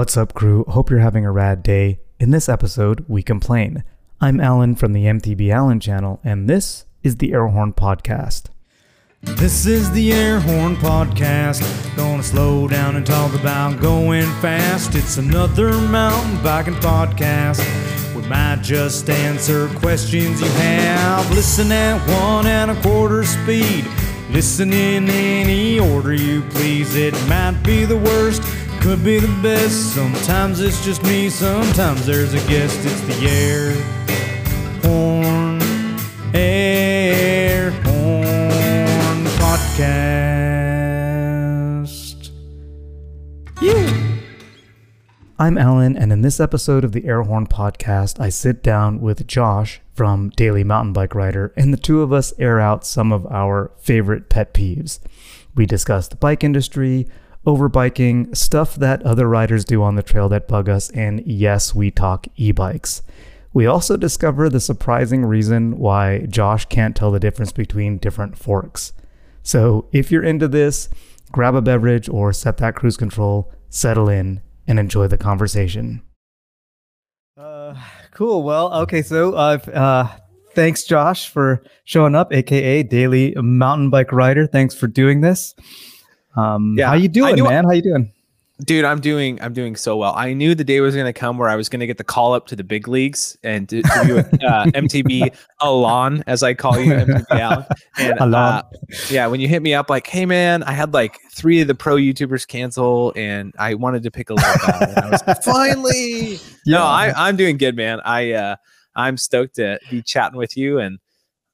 What's up, crew? Hope you're having a rad day. In this episode, we complain. I'm Alan from the MTB Allen channel, and this is the Airhorn Podcast. This is the Airhorn Podcast. Gonna slow down and talk about going fast. It's another mountain biking podcast. We might just answer questions you have. Listen at one and a quarter speed. Listen in any order you please. It might be the worst, could be the best. Sometimes it's just me, sometimes there's a guest. It's the air horn, air horn podcast. You. I'm Alan, and in this episode of the Airhorn podcast, I sit down with Josh from Daily Mountain Bike Rider, and the two of us air out some of our favorite pet peeves. We discuss the bike industry, overbiking, stuff that other riders do on the trail that bug us, and yes, we talk e bikes. We also discover the surprising reason why Josh can't tell the difference between different forks. So if you're into this, grab a beverage or set that cruise control, settle in, and enjoy the conversation. Uh, cool. Well, okay. So, uh, uh, thanks, Josh, for showing up, aka Daily Mountain Bike Rider. Thanks for doing this. Um, Yeah, how you doing, knew- man? How you doing? dude i'm doing i'm doing so well i knew the day was going to come where i was going to get the call up to the big leagues and to, to be uh, mtb alon as i call you mtb Alan. and Alon. uh, yeah when you hit me up like hey man i had like three of the pro youtubers cancel and i wanted to pick a little guy and i was like finally no I, i'm doing good man i uh i'm stoked to be chatting with you and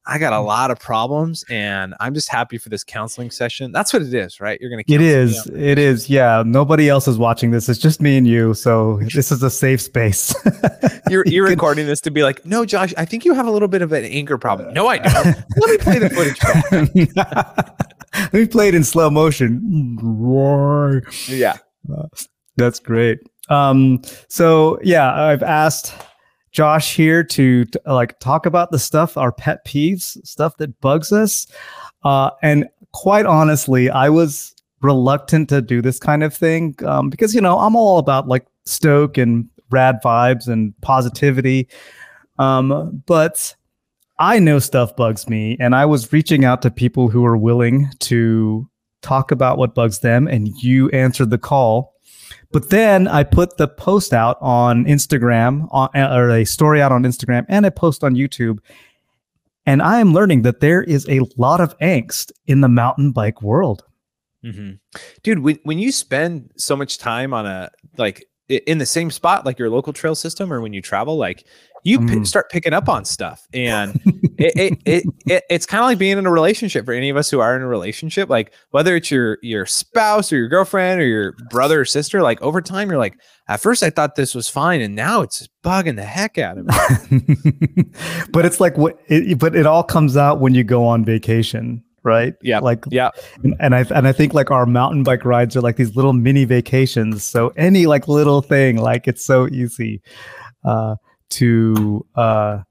I got a lot of problems, and I'm just happy for this counseling session. That's what it is, right? You're gonna. It counsel me is. It is. Yeah. Nobody else is watching this. It's just me and you. So this is a safe space. you're You you're can- recording this to be like, no, Josh, I think you have a little bit of an anger problem. No, I don't. Let me play the footage Let me play it in slow motion. Yeah. That's great. Um, so yeah, I've asked Josh here to, to, like talk about the stuff, our pet peeves, stuff that bugs us. Uh, and quite honestly, I was reluctant to do this kind of thing um, because you know I'm all about like stoke and rad vibes and positivity. Um, but I know stuff bugs me, and I was reaching out to people who are willing to talk about what bugs them, and you answered the call. But then I put the post out on Instagram, on, or a story out on Instagram, and a post on YouTube. And I am learning that there is a lot of angst in the mountain bike world. Mhm. Dude, when, when you spend so much time on a like in the same spot, like your local trail system, or when you travel, like you Mm. start picking up on stuff, and it, it, it, it it's kind of like being in a relationship for any of us who are in a relationship. Like whether it's your your spouse or your girlfriend or your brother or sister, like over time, you're like, at first I thought this was fine, and now it's bugging the heck out of me. but it's like what, it, but it all comes out when you go on vacation, right? Yeah, Like, yeah. and, and I and I think like our mountain bike rides are like these little mini vacations. So any like little thing, like it's so easy uh, to uh,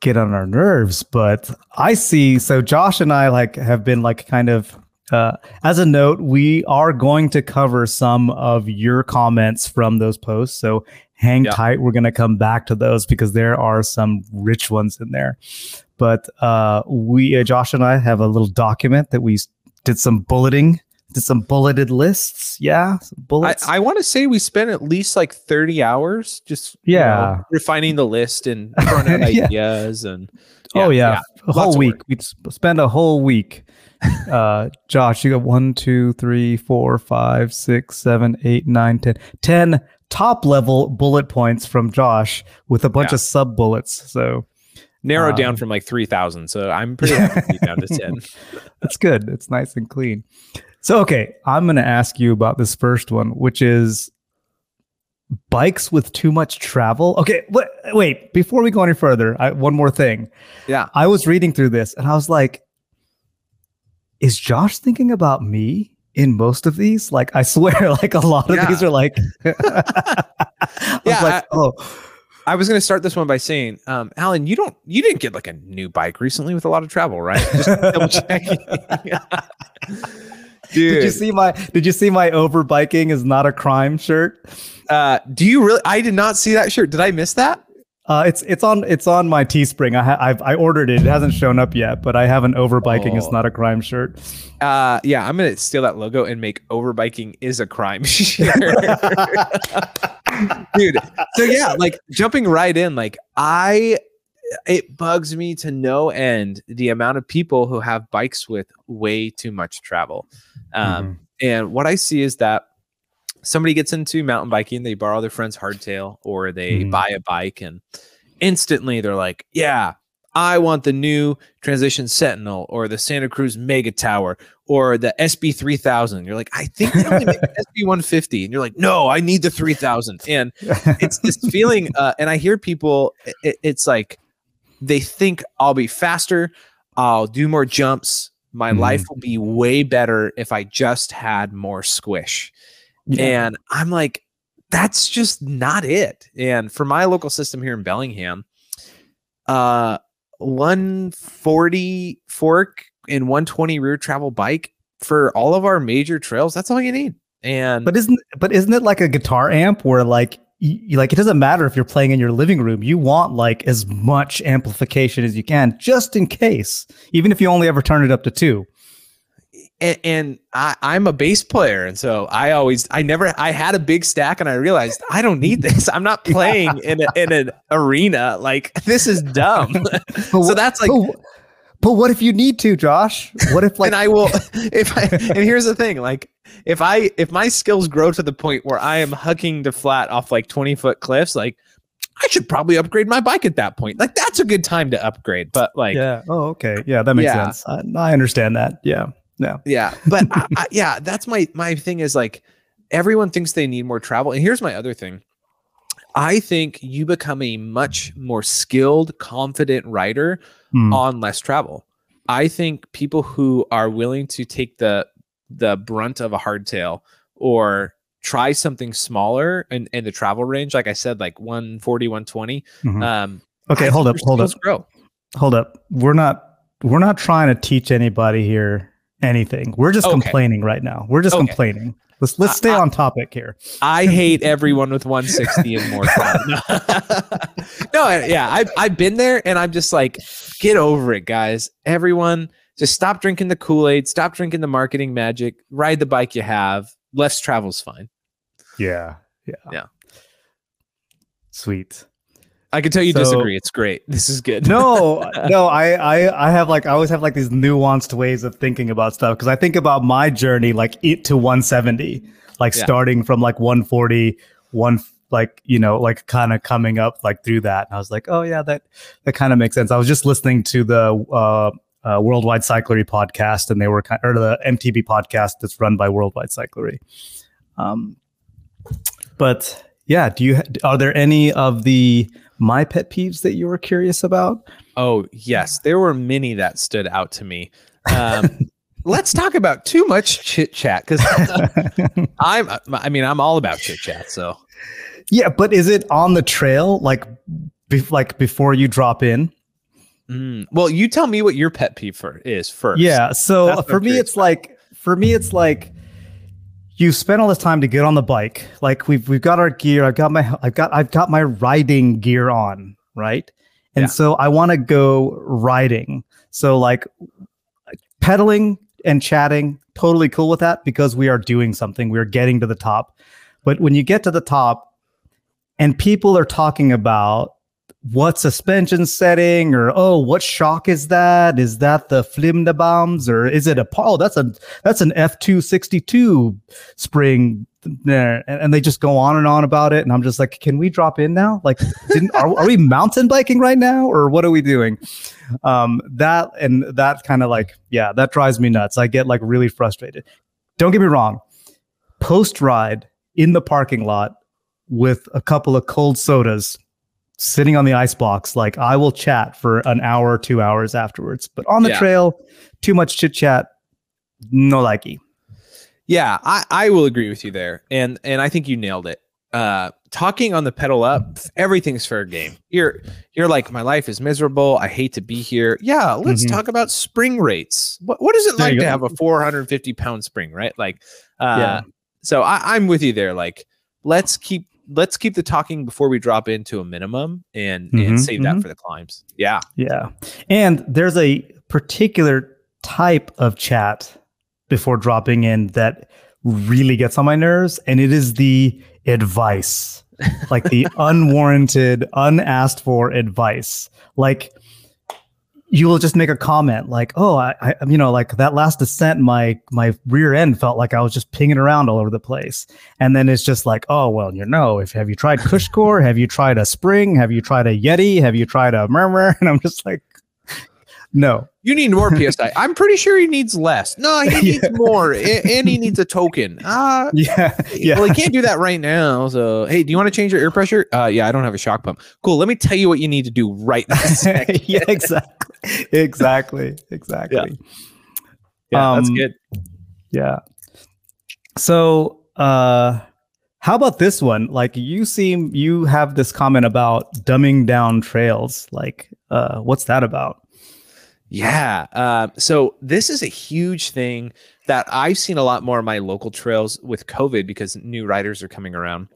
get on our nerves. But I see. So Josh and I like have been like kind of. Uh, as a note, we are going to cover some of your comments from those posts. So hang Yeah. tight. We're going to come back to those because there are some rich ones in there. But uh, we, uh, Josh and I, have a little document that we did some bulleting, did some bulleted lists. Yeah, some I, bullets. I want to say we spent at least like 30 hours just you know, Yeah. refining the list and throwing out Yeah. ideas and oh yeah, a whole week. We'd spend a whole week. uh, Josh, you got one, two, three, four, five, six, seven, eight, nine, ten, ten top level bullet points from Josh with a bunch Yeah. of sub bullets. So narrowed Um, down from like 3000 so i'm pretty happy down to 10 It's good. It's nice and clean. So, okay, I'm going to ask you about this first one, which is bikes with too much travel. Okay, wait, wait before we go any further, I, one more thing. yeah I was reading through this and I was like, is Josh thinking about me in most of these? Like, I swear, like a lot of Yeah. these are like, I was Yeah, like, oh, i was going to start this one by saying um alan you don't you didn't get like a new bike recently with a lot of travel right just double checking Dude. Did you see my Did you see my overbiking is not a crime shirt? Uh, do you really? I did not see that shirt. Did I miss that? Uh, it's it's on it's on my Teespring. I ha- I've I ordered it. It hasn't shown up yet, but I have an overbiking oh. is not a crime shirt. Uh, yeah, I'm gonna steal that logo and make overbiking is a crime shirt, dude. So yeah, like jumping right in, like I, it bugs me to no end the amount of people who have bikes with way too much travel. Um, mm-hmm. and what I see is that somebody gets into mountain biking, they borrow their friend's hardtail or they mm. buy a bike and instantly they're like, yeah, I want the new Transition Sentinel or the Santa Cruz Megatower or the SB 3000. You're like, I think they only make SB 150. And you're like, no, I need the 3000. And it's this feeling. Uh, and I hear people, it, it's like they think I'll be faster, I'll do more jumps. My mm. life will be way better if I just had more squish. Yeah. And I'm like, that's just not it. And for my local system here in Bellingham, uh 140 fork and 120 rear travel bike for all of our major trails, that's all you need. And but isn't but isn't it like a guitar amp where like you, like it doesn't matter if you're playing in your living room you want like as much amplification as you can just in case even if you only ever turn it up to two and, and I, I'm a bass player, and so I always, I never, I had a big stack, and I realized I don't need this. I'm not playing yeah. in a, in an arena. Like this is dumb. so that's like. But, but what if you need to, Josh? What if like? and I will. If I and here's the thing, like if I if my skills grow to the point where I am hugging the flat off like 20 foot cliffs, like I should probably upgrade my bike at that point. Like that's a good time to upgrade. But like, yeah, oh okay, yeah, that makes yeah. sense. I, I understand that. Yeah. No. Yeah. But I, I, yeah, that's my my thing is like everyone thinks they need more travel. And here's my other thing. I think you become a much more skilled, confident rider mm. on less travel. I think people who are willing to take the the brunt of a hardtail or try something smaller in, in the travel range, like I said, like 140, 120. Mm-hmm. Um, okay, hold up, hold up. Grow. Hold up. We're not we're not trying to teach anybody here anything. We're just okay. complaining right now. We're just okay. complaining. Let's let's stay I, on topic here. I hate everyone with 160 and more. no, yeah, I've I've been there, and I'm just like, get over it, guys. Everyone, just stop drinking the Kool Aid. Stop drinking the marketing magic. Ride the bike you have. Less travel's fine. Yeah, yeah, yeah. Sweet. I can tell you so, disagree. It's great. This is good. no, no, I, I, I have like, I always have like these nuanced ways of thinking about stuff. Cause I think about my journey, like it to 170, like yeah. starting from like 140, one, like, you know, like kind of coming up like through that. And I was like, oh yeah, that, that kind of makes sense. I was just listening to the, uh, uh, Worldwide Cyclery podcast, and they were kind or the MTB podcast that's run by Worldwide Cyclery. Um, but yeah, do you are there any of the my pet peeves that you were curious about? Oh, yes. There were many that stood out to me. Um, let's talk about too much chit chat because I'm, I mean, I'm all about chit chat. So, yeah, but is it on the trail, like, be, like before you drop in? Mm, well, you tell me what your pet peeve for, is first. Yeah. So for me, it's like, for me, it's like, you spent all this time to get on the bike. Like we've we've got our gear. I've got my I've got I've got my riding gear on, right? And yeah. so I want to go riding. So like pedaling and chatting, totally cool with that because we are doing something. We are getting to the top. But when you get to the top and people are talking about what suspension setting or oh what shock is that? Is that the flimda bombs or is it a oh that's a that's an f262 spring there. And, and, they just go on and on about it. And i'm just like can we drop in now? Like didn't are, are we mountain biking right now or what are we doing? Um that and that kind of like yeah that drives me nuts. I get like really frustrated. Don't get me wrong. Post ride in the parking lot with a couple of cold sodas sitting on the ice box, like I will chat for an hour or two hours afterwards. But on the yeah. trail, too much chit chat, no likey. Yeah, I, I will agree with you there. And and I think you nailed it. uh, talking on the pedal up, everything's fair game. You're you're like, my life is miserable. I hate to be here. Yeah, let's Mhm. talk about spring rates. What what is it There like to go. have a 450 pound spring, right? Like, uh, Yeah. so I, I'm with you there. Like, let's keep let's keep the talking before we drop into a minimum and Mhm, and save that mhm. for the climbs. Yeah. Yeah. And there's a particular type of chat before dropping in that really gets on my nerves, and it is the advice, like the unwarranted, unasked for advice. Like, you will just make a comment like, "Oh, I, I, you know, like that last descent, my my rear end felt like I was just pinging around all over the place." And then it's just like, "Oh, well, you know, if have you tried Cushcore? Have you tried a Spring? Have you tried a Yeti? Have you tried a Murmur?" And I'm just like, "No, You need more PSI. I'm pretty sure he needs less. No, he needs Yeah. more, and he needs a token. Uh, yeah, yeah, Well, he can't do that right now. So, hey, do you want to change your air pressure? Uh, yeah, I don't have a shock pump. Cool. Let me tell you what you need to do right now. yeah, exactly, exactly, exactly." Yeah, that's Um, good. Yeah. So, uh how about this one? Like you seem you have this comment about dumbing down trails. Like uh what's that about? Yeah. Um, so this is a huge thing that I've seen a lot more of my local trails with COVID because new riders are coming around.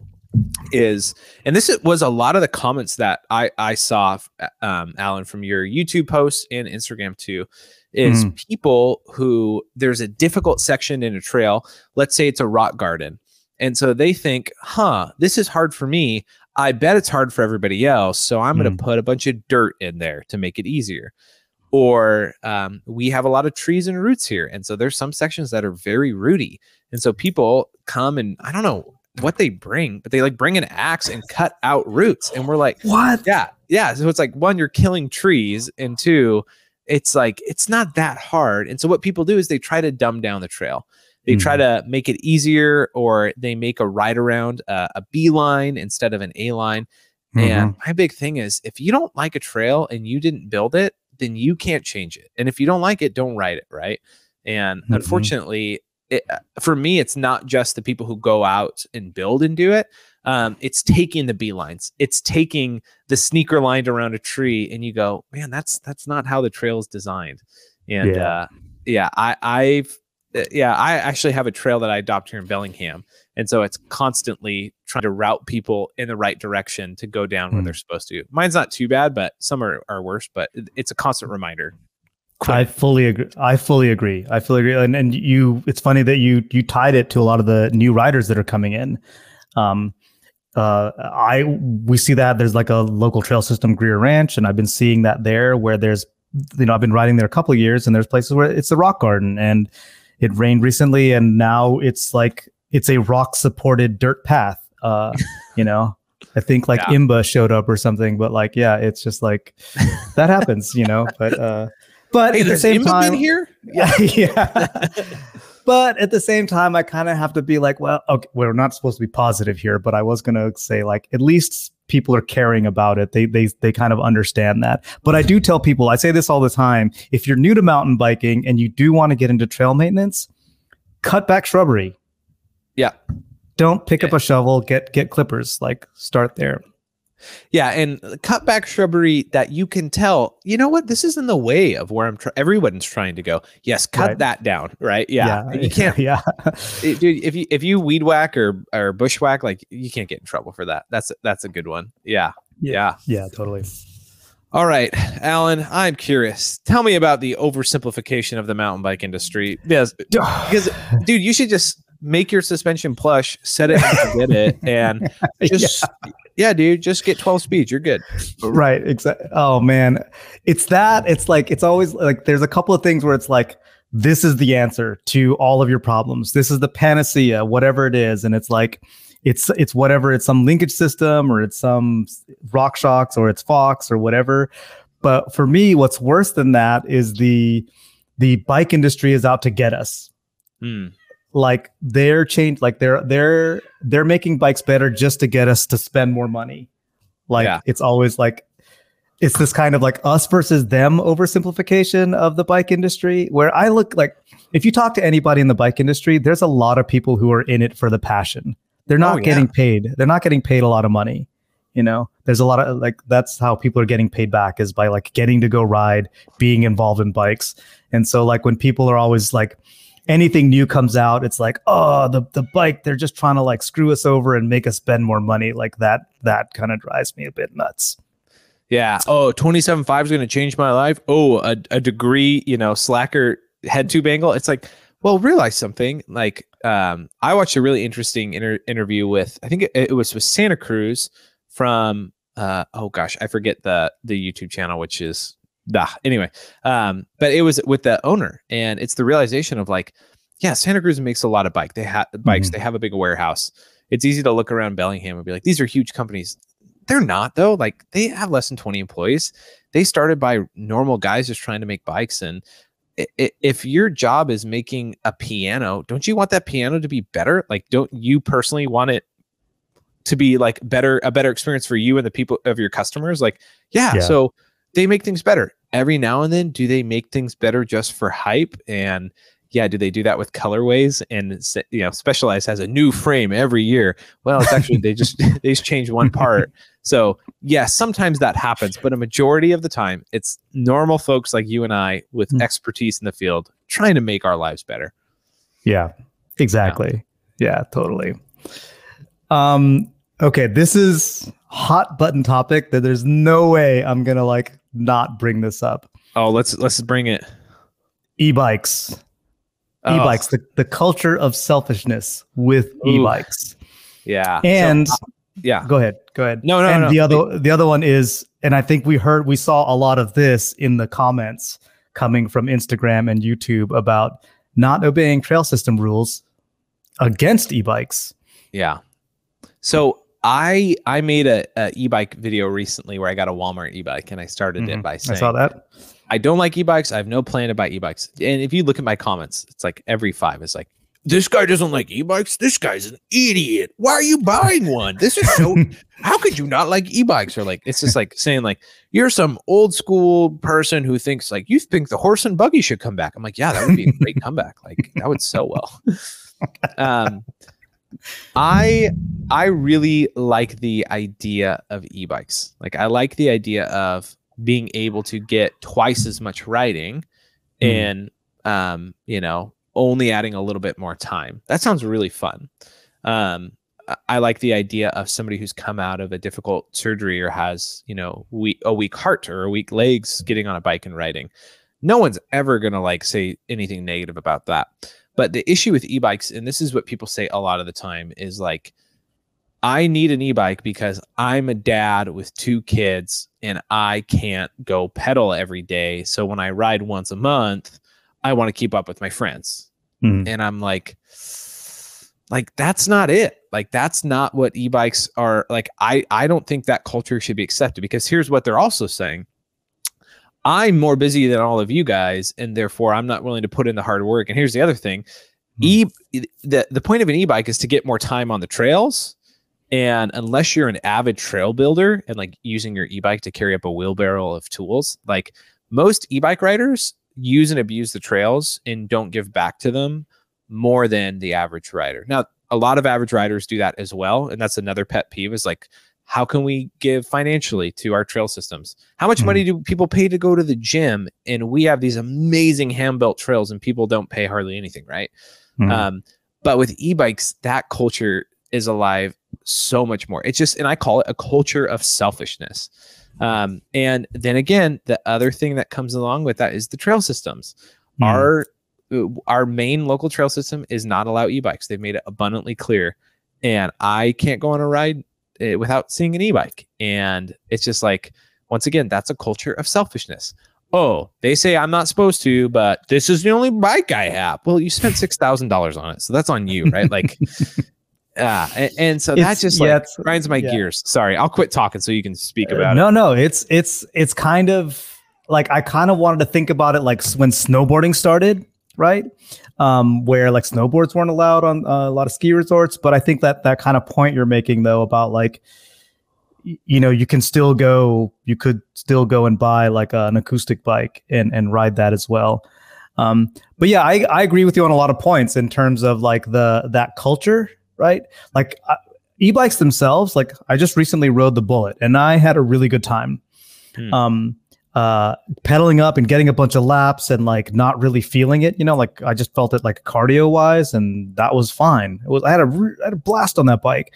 Is and this was a lot of the comments that I I saw, um, Alan, from your YouTube posts and Instagram too. Is people who there's a difficult section in a trail. Let's say it's a rock garden, and so they think, "Huh, this is hard for me. I bet it's hard for everybody else. So I'm going Mm. to put a bunch of dirt in there to make it easier." Or um, we have a lot of trees and roots here and so there's some sections that are very rooty and so people come and i don't know what they bring but they like bring an axe and cut out roots and we're like What? yeah yeah so it's like one you're killing trees and two it's like it's not that hard and so what people do is they try to dumb down the trail. They try to make it easier or they make a ride around uh, a b line instead of an a line and my big thing is if you don't like a trail and you didn't build it, then you can't change it. And if you don't like it, don't write it, right? And Mhm. unfortunately, it, uh, for me, it's not just the people who go out and build and do it. Um, it's taking the beelines. It's taking the sneaker lined around a tree, and you go, man, that's that's not how the trail is designed. And Yeah. uh, yeah, I I've uh, yeah, I actually have a trail that I adopt here in Bellingham, and so it's constantly trying to route people in the right direction to go down where Hmm. they're supposed to. Mine's not too bad, but some are, are worse. But it's a constant reminder. I fully agree. I fully agree. I fully agree. And and you, it's funny that you you tied it to a lot of the new riders that are coming in. Um, uh, I we see that there's like a local trail system, Greer Ranch, and I've been seeing that there where there's, you know, I've been riding there a couple of years, and there's places where it's a rock garden, and it rained recently, and now it's like it's a rock supported dirt path. Uh, you know. I think like Yeah. IMBA showed up or something, but like, yeah, it's just like that happens, you know. But uh, but Hey, at the same IMBA time, here. yeah, yeah. but at the same time, I kind of have to be like, well, okay, we're not supposed to be positive here, but I was gonna say like, at least people are caring about it. They they they kind of understand that. But I do tell people, I say this all the time: if you're new to mountain biking and you do want to get into trail maintenance, cut back shrubbery. Yeah. Don't pick up a shovel. Get get clippers. Like start there. Yeah, and cut back shrubbery that you can tell, you know what, this is in the way of where I'm trying. Everyone's trying to go. Yes, cut Right. that down, right? Yeah, and you can't, Yeah. dude. If you if you weed whack or or bushwhack, like you can't get in trouble for that. That's that's a good one. Yeah, Yeah. yeah. yeah. Totally. All right, Alan, I'm curious. Tell me about the oversimplification of the mountain bike industry. Because, because dude, you should just make your suspension plush, set it and forget it, and just yeah. dude, just get 12 speeds. You're good. right exactly oh man it's that it's like it's always like there's a couple of things where it's like this is the answer to all of your problems this is the panacea whatever it is and it's like it's it's whatever it's some linkage system or it's some RockShox or it's fox or whatever but for me what's worse than that is the the bike industry is out to get us Hmm. Like they're change like they're they're they're making bikes better just to get us to spend more money like Yeah. it's always like it's this kind of like us versus them oversimplification of the bike industry where i look like if you talk to anybody in the bike industry there's a lot of people who are in it for the passion They're not Oh, yeah. getting paid. They're not getting paid a lot of money. You know, there's a lot of like that's how people are getting paid back is by like getting to go ride, being involved in bikes. And so like when people are always like anything new comes out, it's like, oh, the the bike, they're just trying to like screw us over and make us spend more money. Like that that kind of drives me a bit nuts. Yeah. Oh, 27.5 is going to change my life. Oh, a, a degree, you know, slacker head tube angle. It's like, well, realize something. Like, um, I watched a really interesting inter- interview with, I think it, it was with Santa Cruz from, uh, oh gosh, I forget the the YouTube channel, which is, ah, anyway. Um, but it was with the owner, and it's the realization of like, yeah, Santa Cruz makes a lot of bike. They have bikes. Mhm. They have a big warehouse. It's easy to look around Bellingham and be like, these are huge companies. They're not though. Like they have less than 20 employees. They started by normal guys just trying to make bikes. And if your job is making a piano, don't you want that piano to be better? Like, don't you personally want it to be like better, a better experience for you and the people of your customers? Like, yeah. Yeah. So they make things better every now and then. Do they make things better just for hype? And yeah, do they do that with colorways and you know Specialized has a new frame every year? Well, it's actually they just they just change one part. So yeah, sometimes that happens, but a majority of the time, it's normal folks like you and I with Mm. expertise in the field trying to make our lives better. Yeah, exactly. Yeah, totally. Um, okay, this is hot button topic that there's no way I'm gonna like not bring this up. Oh, let's let's bring it. E-bikes. Oh, E-bikes, the, the culture of selfishness with Ooh. e-bikes. yeah, So, And uh, yeah, go ahead, go ahead. No, no, and no, the other the other one is, and I think we heard we saw a lot of this in the comments coming from Instagram and YouTube about not obeying trail system rules against e-bikes. Yeah. So I I made a, a e-bike video recently where I got a Walmart e-bike and I started Mhm. it by saying I saw that. I don't like e-bikes. I have no plan to buy e-bikes. And if you look at my comments, it's like every five is like, this guy doesn't like e-bikes. This guy's an idiot. Why are you buying one? This is so how could you not like e-bikes? Or like it's just like saying like you're some old school person who thinks like you think the horse and buggy should come back. I'm like, yeah, that would be a great comeback. Like that would sell well. Um I I really like the idea of e-bikes. Like I like the idea of being able to get twice as much riding Mhm. and um, you know, only adding a little bit more time. That sounds really fun. Um I- I like the idea of somebody who's come out of a difficult surgery or has, you know, weak, a weak heart or a weak legs getting on a bike and riding. No one's ever going to like say anything negative about that. But the issue with e-bikes, and this is what people say a lot of the time, is like, I need an e-bike because I'm a dad with two kids and I can't go pedal every day. So when I ride once a month, I want to keep up with my friends. Mhm. And I'm like, like that's not it. Like that's not what e-bikes are. Like I I don't think that culture should be accepted because here's what they're also saying. I'm more busy than all of you guys, and therefore I'm not willing to put in the hard work. And here's the other thing: hmm. e the the point of an e-bike is to get more time on the trails. And unless you're an avid trail builder and like using your e-bike to carry up a wheelbarrow of tools, like most e-bike riders use and abuse the trails and don't give back to them more than the average rider. Now, a lot of average riders do that as well, and that's another pet peeve is like how can we give financially to our trail systems? How much Mhm. money do people pay to go to the gym and we have these amazing hand-built trails and people don't pay hardly anything, right? Mhm. Um, but with e-bikes, that culture is alive so much more. It's just, and I call it a culture of selfishness. Um, and then again, the other thing that comes along with that is the trail systems. Mhm. Our our main local trail system is not allow e-bikes. They've made it abundantly clear, and I can't go on a ride without seeing an e-bike. And it's just like, once again, that's a culture of selfishness. Oh, they say I'm not supposed to, but this is the only bike I have. Well, you spent six thousand dollars on it, so that's on you, right? Like, uh, and, and so that just yeah, like grinds my yeah. gears. Sorry, I'll quit talking so you can speak about it. no, no, it's it's it's kind of like I kind of wanted to think about it like when snowboarding started, right? Um, where like snowboards weren't allowed on uh, a lot of ski resorts, but I think that that kind of point you're making though about like y- you know you can still go you could still go and buy like an acoustic bike and and ride that as well um but yeah i i agree with you on a lot of points in terms of like the that culture right? Like uh, e-bikes themselves, like I just recently rode the Bullit and I had a really good time. Hmm. Um, uh, pedaling up and getting a bunch of laps and like not really feeling it, you know, like I just felt it like cardio wise, and that was fine. It was I had a had a blast on that bike,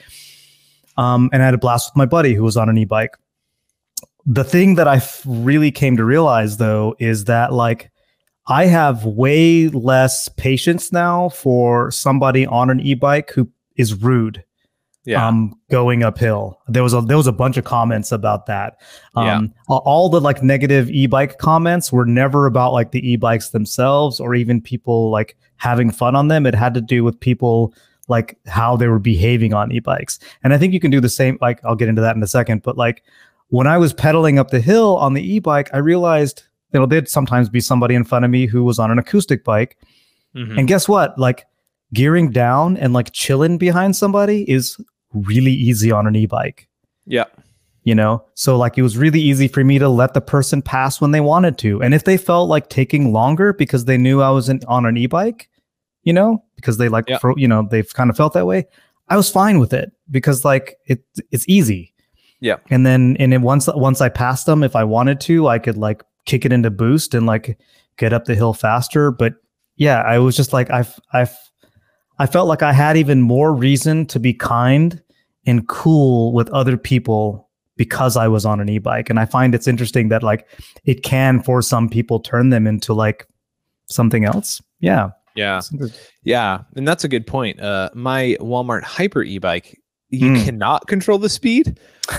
um, and I had a blast with my buddy who was on an e-bike. The thing that I f- really came to realize though is that like I have way less patience now for somebody on an e-bike who is rude Yeah. um, going uphill. There was a there was a bunch of comments about that. Yeah. Um, a- all the like negative e-bike comments were never about like the e-bikes themselves or even people like having fun on them. It had to do with people like how they were behaving on e-bikes. And I think you can do the same. Like I'll get into that in a second. But like when I was pedaling up the hill on the e-bike, I realized you know there'd sometimes be somebody in front of me who was on an acoustic bike Mhm. and guess what? Like gearing down and like chilling behind somebody is really easy on an e-bike, yeah. you know? So like it was really easy for me to let the person pass when they wanted to. And if they felt like taking longer because they knew I was in, on an e-bike, you know, because they like Yeah. for, you know, they've kind of felt that way, I was fine with it because like it it's easy. Yeah. And then and then once once I passed them if I wanted to, I could like kick it into boost and like get up the hill faster, but yeah, I was just like I've I've I felt like I had even more reason to be kind and cool with other people because I was on an e-bike. And I find it's interesting that like it can for some people turn them into like something else. Yeah. Yeah. Yeah, and that's a good point. Uh, my Walmart Hyper e-bike, you Mm. cannot control the speed,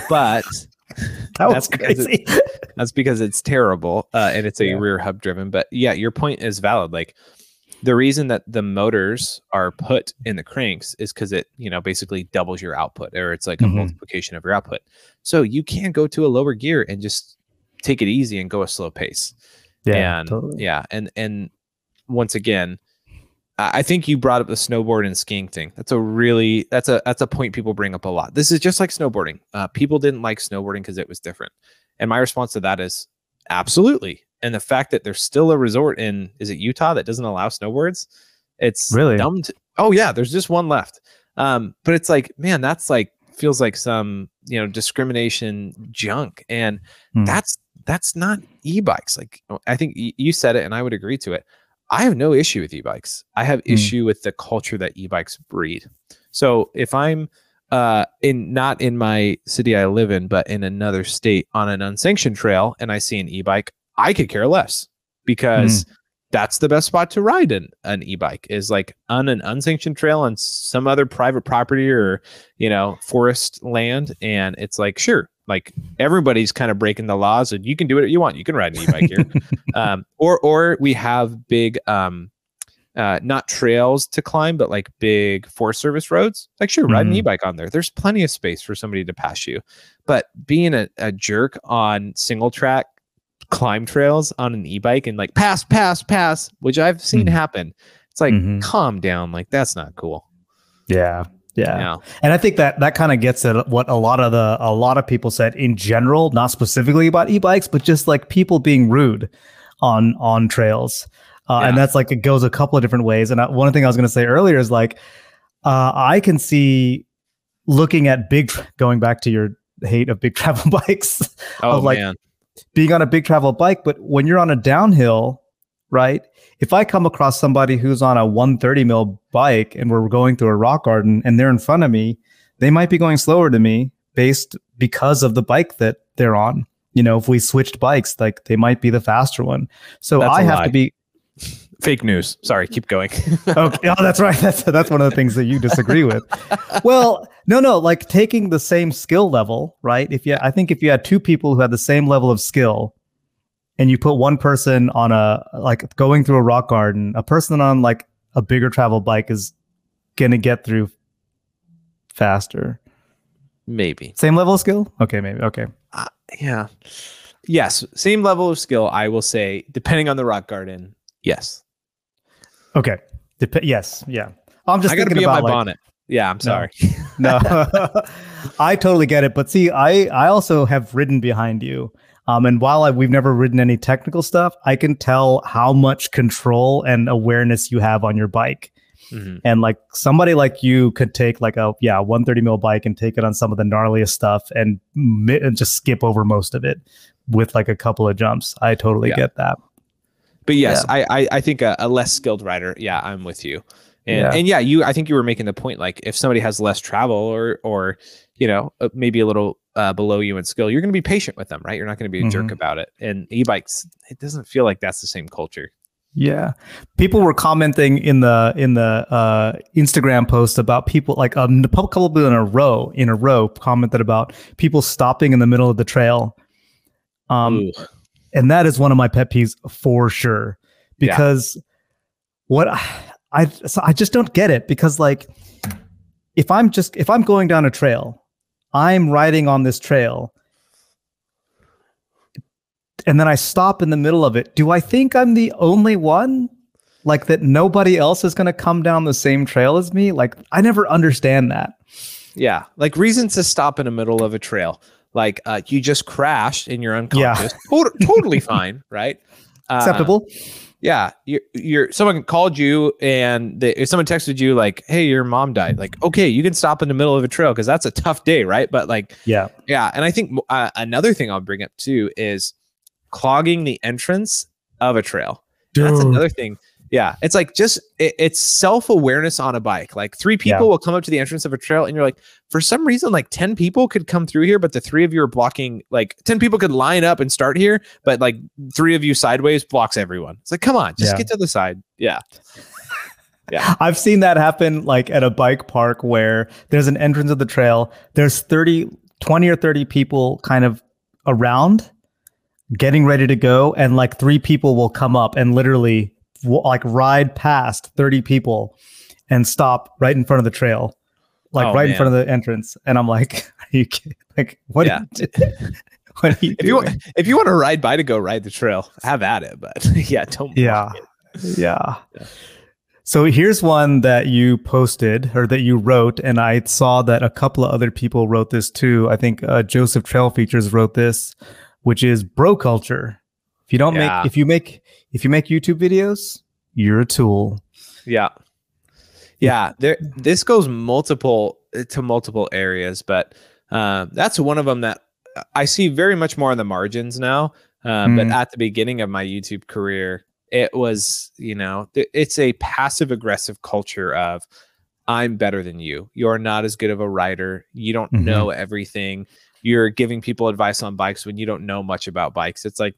but That That's was because crazy. that's because it's terrible uh, and it's a Yeah. rear hub driven. But yeah, your point is valid. Like the reason that the motors are put in the cranks is because it, you know, basically doubles your output, or it's like a Mhm. multiplication of your output. So you can go to a lower gear and just take it easy and go a slow pace. Yeah. and totally. yeah and and once again i I think you brought up the snowboard and skiing thing that's a really that's a that's a point people bring up a lot this is just like snowboarding uh, people didn't like snowboarding because it was different and my response to that is absolutely and the fact that there's still a resort in is it utah that doesn't allow snowboards? It's Really? dumb to, oh yeah there's just one left. Um but it's like man that's like feels like some you know discrimination junk. And Hmm. that's that's not e-bikes. Like oh, i think you said it and i would agree to it. I have no issue with e-bikes. I have Hmm. issue with the culture that e-bikes breed. So if i'm uh in not in my city i live in but in another state on an unsanctioned trail and i see an e-bike i could care less because that's the best spot to ride an, an e-bike is like on an unsanctioned trail on some other private property or you know forest land and it's like sure like everybody's kind of breaking the laws and you can do what you want you can ride an e-bike here um, or or we have big um uh, not trails to climb, but like big Forest Service roads. Like, sure, ride an Mhm. e-bike on there. There's plenty of space for somebody to pass you. But being a, a jerk on single track climb trails on an e-bike and like pass, pass, pass, which I've seen Mhm. happen. It's like, Mhm. calm down. Like, that's not cool. Yeah. Yeah. Yeah. And I think that that kind of gets at what a lot of the a lot of people said in general, not specifically about e-bikes, but just like people being rude on on trails. Uh, And that's like it goes a couple of different ways. And I, one thing I was going to say earlier is like uh, I can see looking at big going back to your hate of big travel bikes Oh, Of, like, man. Being on a big travel bike, but when you're on a downhill, right? If I come across somebody who's on a 130 mil bike and we're going through a rock garden and they're in front of me, they might be going slower to me based because of the bike that they're on. You know, if we switched bikes, like they might be the faster one. So That's I have lie. to be Fake news. Sorry, keep going. okay. Oh, that's right. That's that's one of the things that you disagree with. Well, no, no, like taking the same skill level, right? If you, I think if you had two people who had the same level of skill, and you put one person on a like going through a rock garden, a person on like a bigger travel bike is gonna get through faster. Maybe. Same level of skill? Okay, maybe. Okay. Uh, yeah. Yes. Same level of skill, I will say, depending on the rock garden. Yes. Okay. Dep- yes. Yeah. I'm just I got to thinking be on my like, bonnet. Yeah, I'm sorry. no i totally get it but see i i also have ridden behind you um and while I, we've never ridden any technical stuff i can tell how much control and awareness you have on your bike Mm-hmm. And like somebody like you could take like a yeah 130 mil bike and take it on some of the gnarliest stuff and, and just skip over most of it with like a couple of jumps. I totally yeah. get that. But yes, yeah. I, I, I think a, a less skilled rider. Yeah, I'm with you. And yeah. and yeah, you I think you were making the point like if somebody has less travel or or you know uh, maybe a little uh, below you in skill, you're going to be patient with them, right? You're not going to be a mm-hmm. jerk about it. And e-bikes, it doesn't feel like that's the same culture. Yeah, people were commenting in the in the uh, Instagram post about people like um, a couple of in a row in a row commented about people stopping in the middle of the trail. Um, Ooh and that is one of my pet peeves for sure because yeah. what I so I just don't get it because like if I'm just if I'm going down a trail, I'm riding on this trail and then I stop in the middle of it. Do I think I'm the only one? Like that nobody else is going to come down the same trail as me? Like I never understand that. Yeah, like reasons to stop in the middle of a trail like uh, you just crashed and you're unconscious. Yeah. totally fine, right? Uh, Acceptable. Yeah, you're, you're someone called you and they, if someone texted you like, "Hey, your mom died." Like, okay, you can stop in the middle of a trail because that's a tough day, right? But like, yeah, yeah. And I think uh, another thing I'll bring up too is clogging the entrance of a trail. That's another thing yeah, it's like just it, it's self awareness on a bike. Like three people yeah. will come up to the entrance of a trail, and you're like, for some reason, like ten people could come through here, but the three of you are blocking. Like ten people could line up and start here, but like three of you sideways blocks everyone. It's like, come on, just yeah. get to the side. Yeah. Yeah. I've seen that happen like at a bike park where there's an entrance of the trail. There's 30, 20 or 30 people kind of around getting ready to go. And like three people will come up and literally like ride past 30 people and stop right in front of the trail, like oh, right man. in front of the entrance. And I'm like, are you kidding? Like, what? Yeah. what are you if you want, if you want to ride by to go ride the trail, have at it. But yeah, don't. Yeah. yeah. yeah. So here's one that you posted or that you wrote, and I saw that a couple of other people wrote this too. I think uh, Joseph Trail Features wrote this, which is bro culture. You don't yeah. make, if you make, if you make YouTube videos, you're a tool. Yeah. Yeah. There, this goes multiple to multiple areas, but uh, that's one of them that I see very much more on the margins now. Uh, mm. But at the beginning of my YouTube career, it was, you know, it's a passive aggressive culture of, I'm better than you. You're not as good of a rider. You don't mm-hmm. know everything. You're giving people advice on bikes when you don't know much about bikes. It's like,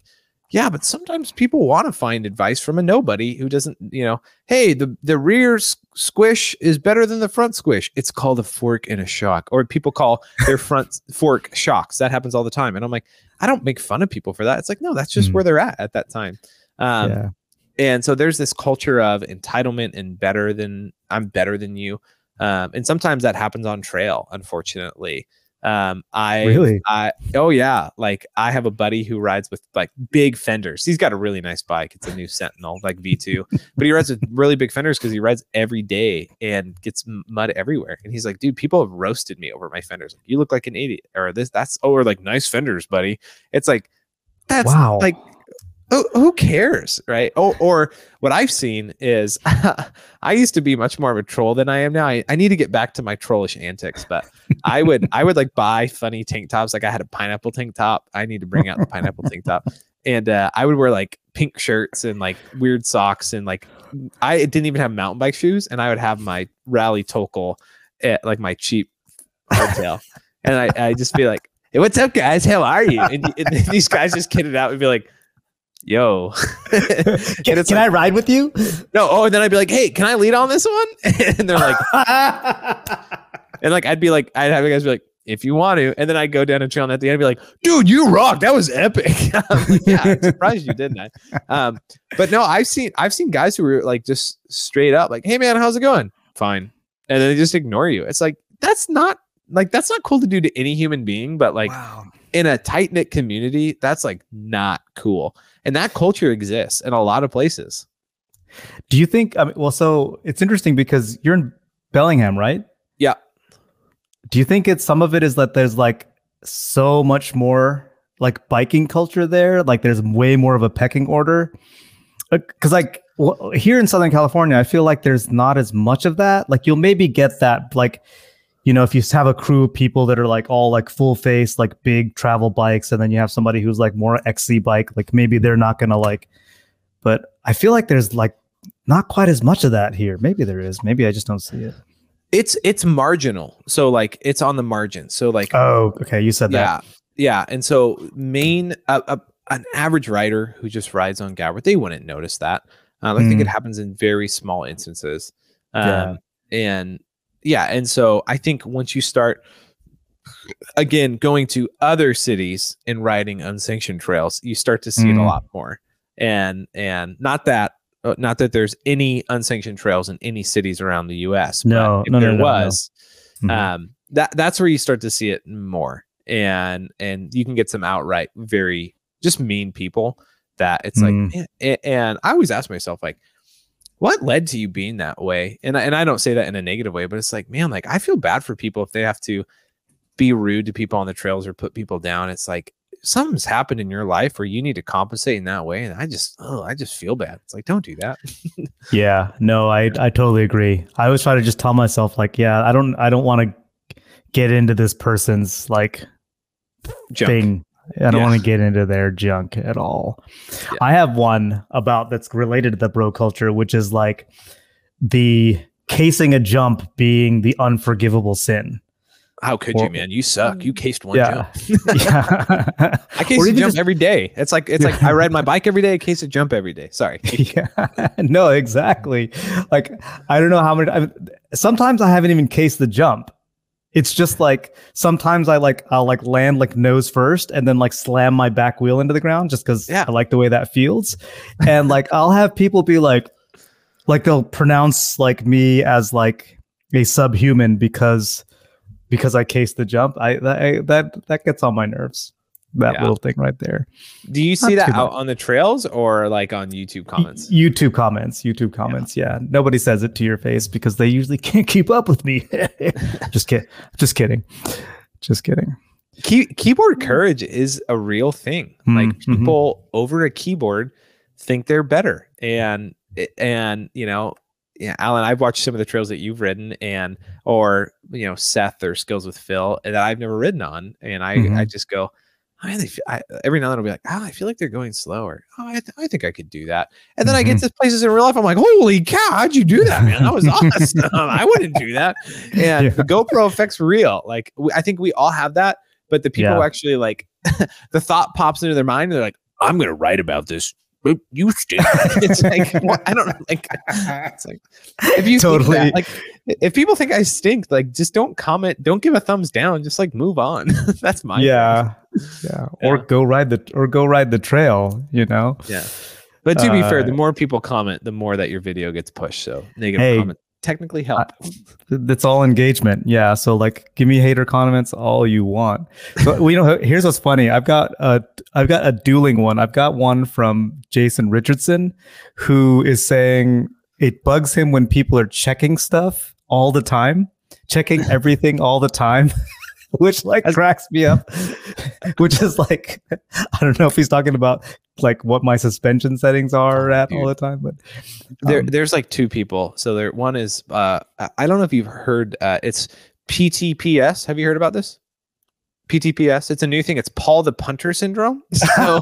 yeah, but sometimes people want to find advice from a nobody who doesn't, you know, hey, the the rear squish is better than the front squish. It's called a fork and a shock, or people call their front fork shocks. That happens all the time, and I'm like, I don't make fun of people for that. It's like, no, that's just mm. where they're at at that time. Um, yeah. And so there's this culture of entitlement and better than I'm better than you, um, and sometimes that happens on trail, unfortunately. Um, I really, I oh yeah, like I have a buddy who rides with like big fenders. He's got a really nice bike. It's a new Sentinel, like V2, but he rides with really big fenders because he rides every day and gets mud everywhere. And he's like, dude, people have roasted me over my fenders. Like, you look like an idiot, or this, that's oh, or like nice fenders, buddy. It's like that's wow. like who, who cares, right? Oh, or what I've seen is I used to be much more of a troll than I am now. I, I need to get back to my trollish antics, but I would I would like buy funny tank tops. Like I had a pineapple tank top. I need to bring out the pineapple tank top, and uh, I would wear like pink shirts and like weird socks and like I didn't even have mountain bike shoes, and I would have my Raleigh Tokul at like my cheap hardtail, and I I just be like. Hey, what's up, guys? How are you? And, and these guys just kidded out and be like, yo. Can, can like, i ride with you? No oh and then i'd be like hey can i lead on this one? And they're like and like i'd be like i'd have you guys be like if you want to. And then i'd go down a trail and at the end I'd be like dude you rock. That was epic. Like, yeah i'm surprised you didn't I? um but no i've seen i've seen guys who were like just straight up like hey man how's it going? Fine. And then they just ignore you. It's like that's not like that's not cool to do to any human being but like wow. In a tight knit community that's like not cool and that culture exists in a lot of places. Do you think? I mean, well, so it's interesting because you're in Bellingham, right? Yeah. Do you think it's some of it is that there's like so much more like biking culture there? Like there's way more of a pecking order. Because uh, like well, here in Southern California, I feel like there's not as much of that. Like you'll maybe get that, like, you know, if you have a crew of people that are like all like full face, like big travel bikes, and then you have somebody who's like more XC bike, like maybe they're not gonna like. But I feel like there's like not quite as much of that here. Maybe there is. Maybe I just don't see it. It's it's marginal. So like it's on the margin. So like Oh, okay. You said yeah, that. yeah. Yeah. And so main uh, uh, an average rider who just rides on Gower, they wouldn't notice that. Um, I think it Mm. happens in very small instances. Um, Yeah. And yeah, and so I think once you start again going to other cities and riding unsanctioned trails, you start to see it a Mm. lot more. And and not that uh, not that there's any unsanctioned trails in any cities around the U.S. but No, if no, no, there no, no. was, Mhm. um, that that's where you start to see it more, and and you can get some outright very just mean people that it's Mm. like, eh, and I always ask myself like, what led to you being that way? And I- and I don't say that in a negative way, but it's like, man, like I feel bad for people if they have to be rude to people on the trails or put people down. It's like something's happened in your life where you need to compensate in that way, and I just, oh, I just feel bad. It's like, don't do that. Yeah, no, I I totally agree. I always try to just tell myself like, yeah, I don't I don't want to get into this person's like thing. I don't Yeah. want to get into their junk at all. Yeah. I have one about that's related to the bro culture, which is like the casing a jump being the unforgivable sin. How could Or- you, man? You suck. You cased one Yeah. jump. yeah. I case a jump just- every day. It's like it's like I ride my bike every day. I case a jump every day. Sorry. yeah no exactly like i don't know how many I, sometimes i haven't even cased the jump it's just like sometimes i like i'll like land like nose first and then like slam my back wheel into the ground just because Yeah. i like the way that feels. And like i'll have people be like like they'll pronounce like me as like a subhuman because because i cased the jump. I that I, that, that gets on my nerves that Yeah. little thing right there Do you see Not that out on the trails or like on YouTube comments? YouTube comments. YouTube comments. Yeah. Nobody says it to your face because they usually can't keep up with me. just kid. Just kidding. Just kidding. Key- keyboard courage is a real thing. Mm, like mhm. people over a keyboard think they're better, and and you know, yeah, Alan, I've watched some of the trails that you've ridden, and or you know, Seth or Skills with Phil that I've never ridden on, and I I Mhm. just go. I, feel, I every now and then I'll be like, oh, I feel like they're going slower. Oh, I, th- I think I could do that. And then I get Mhm. to places in real life. I'm like, holy cow, how'd you do that, man? That was awesome. I wouldn't do that. And Yeah. the GoPro effect's real. Like, we, I think we all have that but the people Yeah. who actually like the thought pops into their mind and they're like i'm gonna write about this you stink it's like well, i don't know like it's like if you Totally. that, like if people think i stink like just don't comment don't give a thumbs down just like move on that's my yeah. Yeah. Or go ride the or go ride the trail, you know? yeah but to be fair Uh, the more people comment the more that your video gets pushed so negative Hey, comment technically help That's all engagement. Yeah. So like give me hater comments all you want. But we know here's what's funny. I've got a I've got a dueling one. I've got one from Jason Richardson who is saying it bugs him when people are checking stuff all the time, checking everything all the time. Which like cracks me up. Which is like I don't know if he's talking about like what my suspension settings are at all the time, but there um, there's like two people. So there one is uh I- don't know if you've heard uh it's ptps have you heard about this? Ptps it's a new thing. It's paul the punter syndrome. So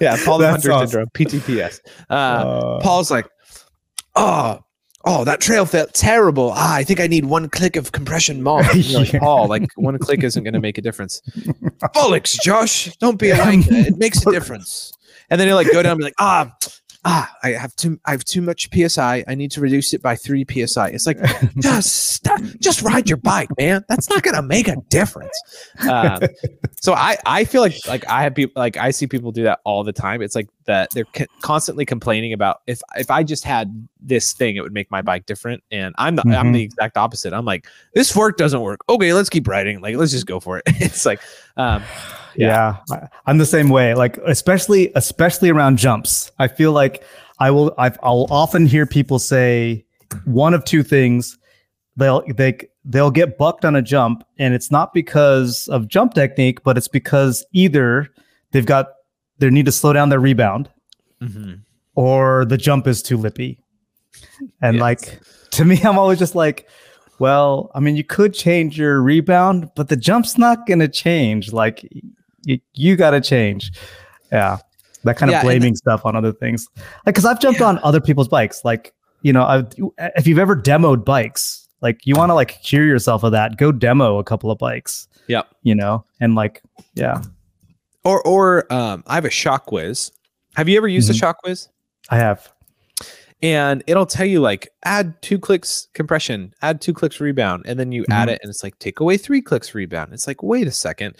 yeah paul the punter syndrome ptps uh, uh, paul's like oh oh that trail felt terrible. Ah, i think i need one click of compression more And like Yeah. paul like one click isn't going to make a difference. Bollocks josh. Don't be like that. it makes a difference. And then he'll like go down and be like ah ah i have too i have too much psi i. Need to reduce it by three psi it's like just stop, just ride your bike man. That's not going to make a difference. Um, so i i feel like like i have people like i see people do that all the time. It's like that they're c- constantly complaining about if if i just had this thing it would make my bike different. And i'm the i'm Mhm. the exact opposite. I'm like this fork doesn't work. Okay let's keep riding like let's just go for it. It's like um yeah. I, i'm the same way. Like especially especially around jumps. I feel like i will I've, i'll often hear people say one of two things. They'll they they'll get bucked on a jump and it's not because of jump technique but it's because either they've got they need to slow down their rebound Mhm. or the jump is too lippy. And Yes. like to me, I'm always just like, well, I mean, you could change your rebound, but the jump's not gonna change. Like you, you gotta change. Yeah. That kind Yeah, of blaming stuff on other things. Like, cause I've jumped on other people's bikes. Like, you know, I've, if you've ever demoed bikes, like you want to like cure yourself of that, go demo a couple of bikes, Yep. you know, and like, yeah, Or or um, I have a shock whiz. Have you ever used Mhm. a shock whiz? I have. and it'll tell you like add two clicks compression, add two clicks rebound, and then you add Mhm. it, and it's like take away three clicks rebound. It's like wait a second,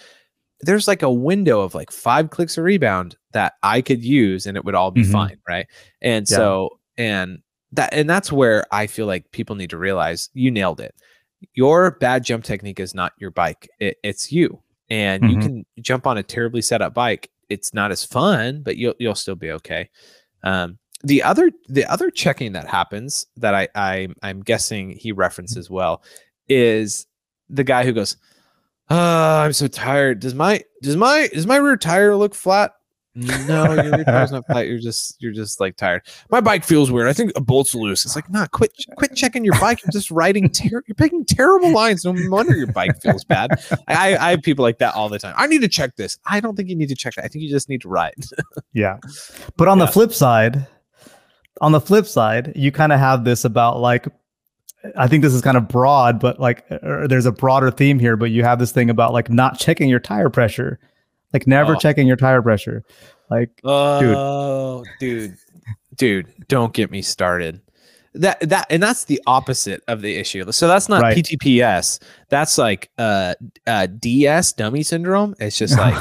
there's like a window of like five clicks of rebound that I could use, and it would all be Mhm. fine, right? And Yeah. so and that and that's where I feel like people need to realize you nailed it. Your bad jump technique is not your bike; it, it's you, and you Mhm. can jump on a terribly set up bike. It's not as fun, but you'll you'll still be okay. Um, the other the other checking that happens that I, I I'm guessing he references well is the guy who goes, "Oh, I'm so tired. Does my does my does my rear tire look flat? No, your tire's not flat. You're just you're just like tired. My bike feels weird. I think a bolt's loose. It's like, nah, quit quit checking your bike. You're just riding ter- you're picking terrible lines. No wonder your bike feels bad. I, I have people like that all the time. I need to check this. I don't think you need to check that. I think you just need to ride. Yeah. But on the flip side, on the flip side, you kind of have this about like, I think this is kind of broad, but like er, there's a broader theme here, but you have this thing about like not checking your tire pressure, like never Oh. checking your tire pressure. Like, Oh, dude, dude, don't get me started. That that and that's the opposite of the issue. So that's not Right. PTPS. That's like uh, uh DS dummy syndrome. It's just like,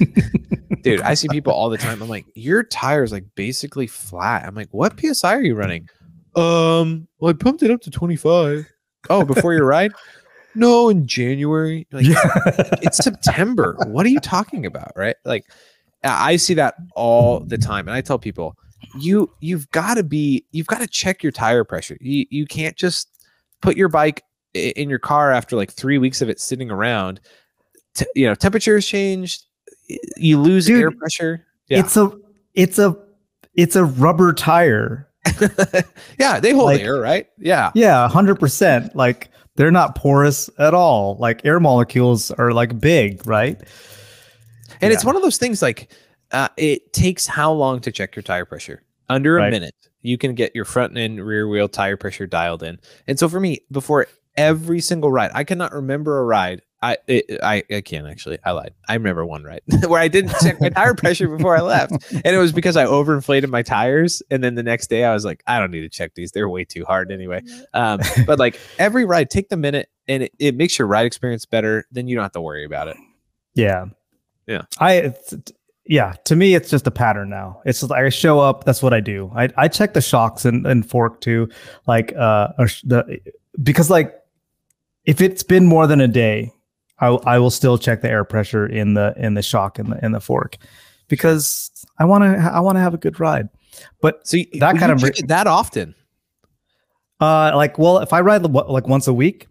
dude, I see people all the time. I'm like, your tire's like basically flat. I'm like, what PSI are you running? Um, well, I pumped it up to 25. Oh, before your ride? No, in January. Like, it's September. What are you talking about? Right? Like I see that all the time. And I tell people, you you've got to be you've got to check your tire pressure. You you can't just put your bike in your car after like 3 weeks of it sitting around. T- you know, temperature has changed, you lose Dude, air pressure. Yeah. it's a, it's a, it's a rubber tire. yeah, they hold Like- air, right? Yeah. Yeah, hundred percent. Like they're not porous at all. Like air molecules are like big, right? And it's one of those things like uh, it takes how long to check your tire pressure? Under a Right. minute. You can get your front and rear wheel tire pressure dialed in. And so for me, before every single ride, I cannot remember a ride. I it, I I can actually. I lied. I remember one ride where I didn't check my tire pressure before I left, and it was because I overinflated my tires. And then the next day, I was like, I don't need to check these; they're way too hard anyway. Um, but like every ride, take the minute, and it, it makes your ride experience better. Then you don't have to worry about it. Yeah. Yeah. I it's, yeah, to me it's just a pattern now. It's just like I show up, that's what I do. I, I check the shocks and, and fork too. Like uh or sh- the because like if it's been more than a day, I will- I will still check the air pressure in the in the shock and the in the fork because I want to I want to have a good ride. But So you, That kind of check it that often. Uh, like, well, if I ride like once a week,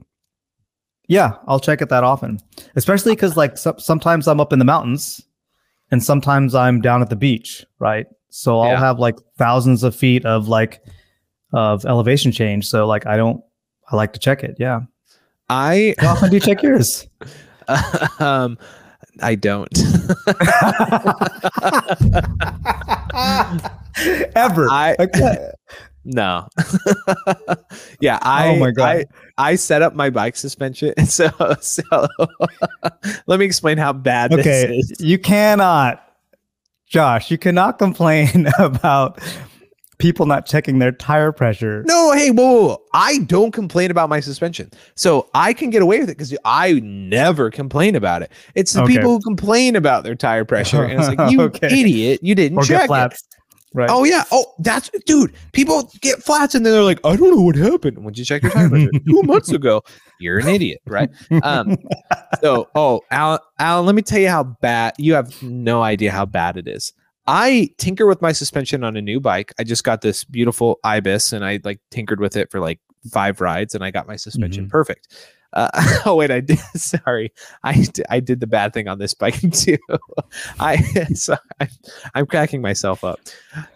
yeah, I'll check it that often. Especially because like so- sometimes I'm up in the mountains, and sometimes I'm down at the beach, right? So I'll Yeah. have like thousands of feet of like of elevation change. So like I don't, I like to check it. Yeah. I How often do you check yours? um I don't. Ever? I- Okay. no. yeah, I oh my god. I, I set up my bike suspension. So so let me explain how bad this okay, is. you cannot, Josh. You cannot complain about people not checking their tire pressure. No, hey, whoa, whoa, whoa. I don't complain about my suspension. So I can get away with it because I never complain about it. It's the Okay. people who complain about their tire pressure. And it's like, you Okay. idiot, you didn't or check get it. Right. Oh yeah. Oh, that's dude. People get flats and then they're like, I don't know what happened. When did you check your tire pressure two months ago, you're an idiot, right? Um. So, oh, Alan, Alan, let me tell you how bad. You have no idea how bad it is. I tinker with my suspension on a new bike. I just got this beautiful Ibis, and I like tinkered with it for like five rides, and I got my suspension Mhm. perfect. Uh, oh wait, I did. Sorry, I I did the bad thing on this bike too. I so I, am cracking myself up.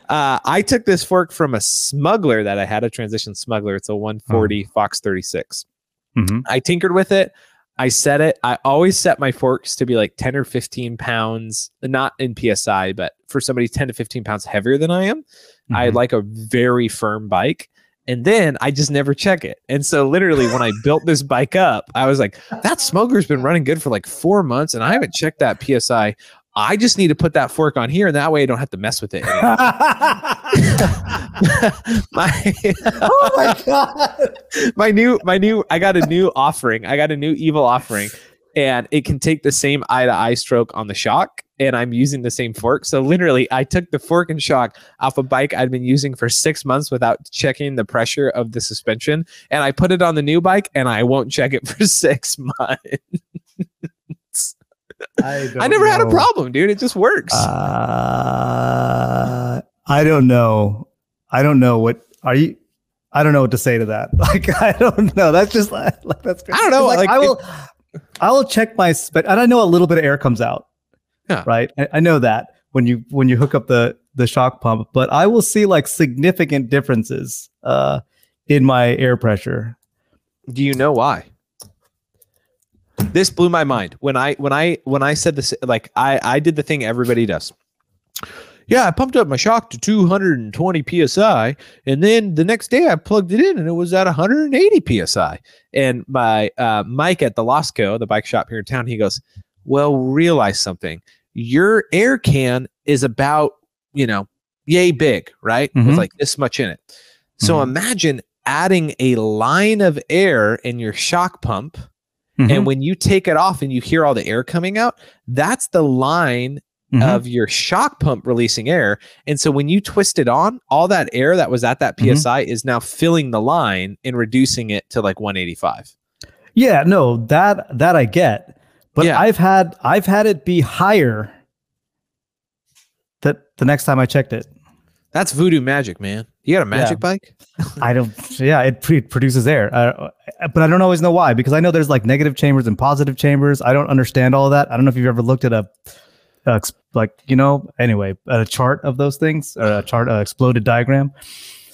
Uh, I took this fork from a smuggler that I had a transition smuggler. It's a 140 oh. Fox 36. Mm-hmm. I tinkered with it. I set it. I always set my forks to be like 10 or 15 pounds, not in psi, but for somebody 10 to 15 pounds heavier than I am. Mm-hmm. I like a very firm bike. And then I just never check it. And so literally when I built this bike up, I was like, that smoker's been running good for like four months and I haven't checked that PSI. I just need to put that fork on here and that way I don't have to mess with it. my, oh my god. my new my new I got a new offering. I got a new evil offering and it can take the same eye to eye stroke on the shock and I'm using the same fork. So literally, I took the fork and shock off a bike I'd been using for six months without checking the pressure of the suspension, and I put it on the new bike, and I won't check it for six months. I, I never know. had a problem, dude. It just works. Uh, I don't know. I don't know what are you. I don't know what to say to that. Like I don't know. That's just like that's. Crazy. I don't know. Like, like I will. I will check my spec, and I know a little bit of air comes out. Yeah. Right. I, I know that when you when you hook up the the shock pump, but I will see like significant differences uh, in my air pressure. Do you know why? This blew my mind when I when I when I said this. Like I I did the thing everybody does. Yeah, I pumped up my shock to 220 psi, and then the next day I plugged it in and it was at 180 psi. And my uh, Mike at the Losco, the bike shop here in town, he goes, "Well, realize something your air can is about, you know, yay big, right? Mm-hmm. With like this much in it. So mm-hmm. imagine adding a line of air in your shock pump. Mm-hmm. And when you take it off and you hear all the air coming out, that's the line Mm-hmm. of your shock pump releasing air. And so when you twist it on, all that air that was at that PSI mm-hmm. is now filling the line and reducing it to like 185. Yeah, no, that that I get. But yeah. I've had I've had it be higher that the next time I checked it. That's voodoo magic, man. You got a magic yeah. bike? I don't. Yeah, it pre- produces air, uh, but I don't always know why because I know there's like negative chambers and positive chambers. I don't understand all of that. I don't know if you've ever looked at a, a like you know anyway a chart of those things or a chart a exploded diagram.